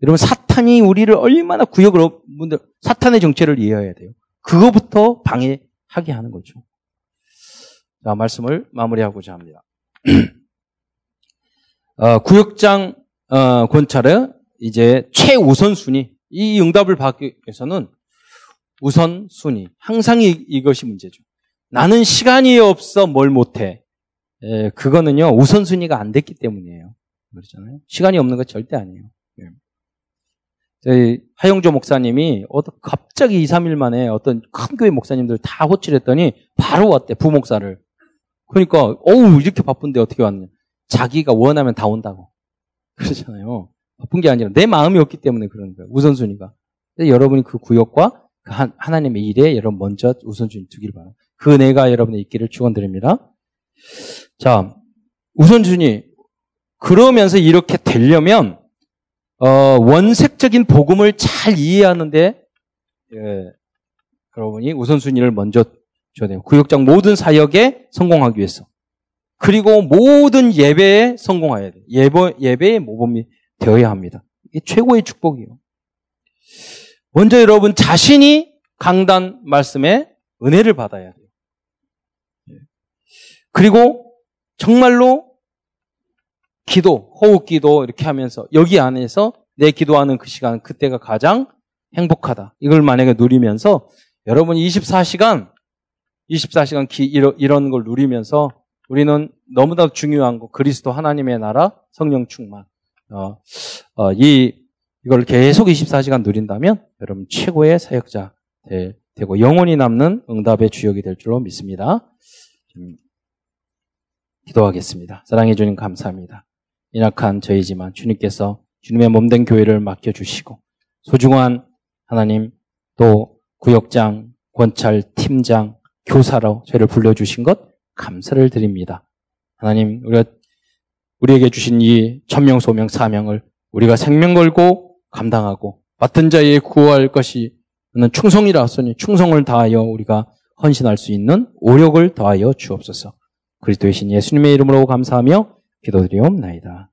여러분 사탄이 우리를 얼마나 구역으로 사탄의 정체를 이해해야 돼요. 그거부터 방해하게 하는 거죠. 자, 말씀을 마무리하고자 합니다. 어, 구역장 어, 권찰의 이제 최우선 순위 이 응답을 받기 위해서는 우선 순위 항상 이, 이것이 문제죠. 나는 시간이 없어 뭘 못해. 에, 그거는요 우선 순위가 안 됐기 때문이에요. 그렇잖아요. 시간이 없는 거 절대 아니에요. 예. 저희 하영조 목사님이 갑자기 2, 3일 만에 어떤 큰 교회 목사님들 다 호출했더니 바로 왔대 부목사를. 그러니까 어우 이렇게 바쁜데 어떻게 왔냐. 자기가 원하면 다 온다고. 그렇잖아요. 바쁜 게 아니라 내 마음이 없기 때문에 그런 거예요. 우선순위가. 여러분이 그 구역과 그 하나님의 일에 여러분 먼저 우선순위 두길 바랍니다. 그 은혜가 여러분의 있기를 축원드립니다. 자, 우선순위 그러면서 이렇게 되려면 어, 원색적인 복음을 잘 이해하는데 예, 여러분이 우선순위를 먼저 줘야 돼요. 구역장 모든 사역에 성공하기 위해서. 그리고 모든 예배에 성공해야 돼요. 예배, 예배의 모범이 되어야 합니다. 이게 최고의 축복이에요. 먼저 여러분 자신이 강단 말씀에 은혜를 받아야 돼요. 예. 그리고 정말로 기도, 호흡 기도 이렇게 하면서 여기 안에서 내 기도하는 그 시간, 그때가 가장 행복하다. 이걸 만약에 누리면서 여러분 24시간, 24시간 기, 이런, 이런 걸 누리면서 우리는 너무나 중요한 거 그리스도 하나님의 나라 성령 충만. 어, 어, 이 이걸 계속 24시간 누린다면 여러분 최고의 사역자 되, 고 영원히 남는 응답의 주역이 될 줄로 믿습니다. 기도하겠습니다. 사랑해 주님 감사합니다. 인약한 저희지만 주님께서 주님의 몸된 교회를 맡겨 주시고 소중한 하나님 또 구역장, 권찰, 팀장, 교사로 저희를 불러 주신 것 감사를 드립니다. 하나님 우리가 우리에게 주신 이 천명 소명 사명을 우리가 생명 걸고 감당하고 맡은 자에 구할 것이 는 충성이라 하니 충성을 다하여 우리가 헌신할 수 있는 오력을 더하여 주옵소서. 그리스도의 신 예수님의 이름으로 감사하며 기도드리옵나이다.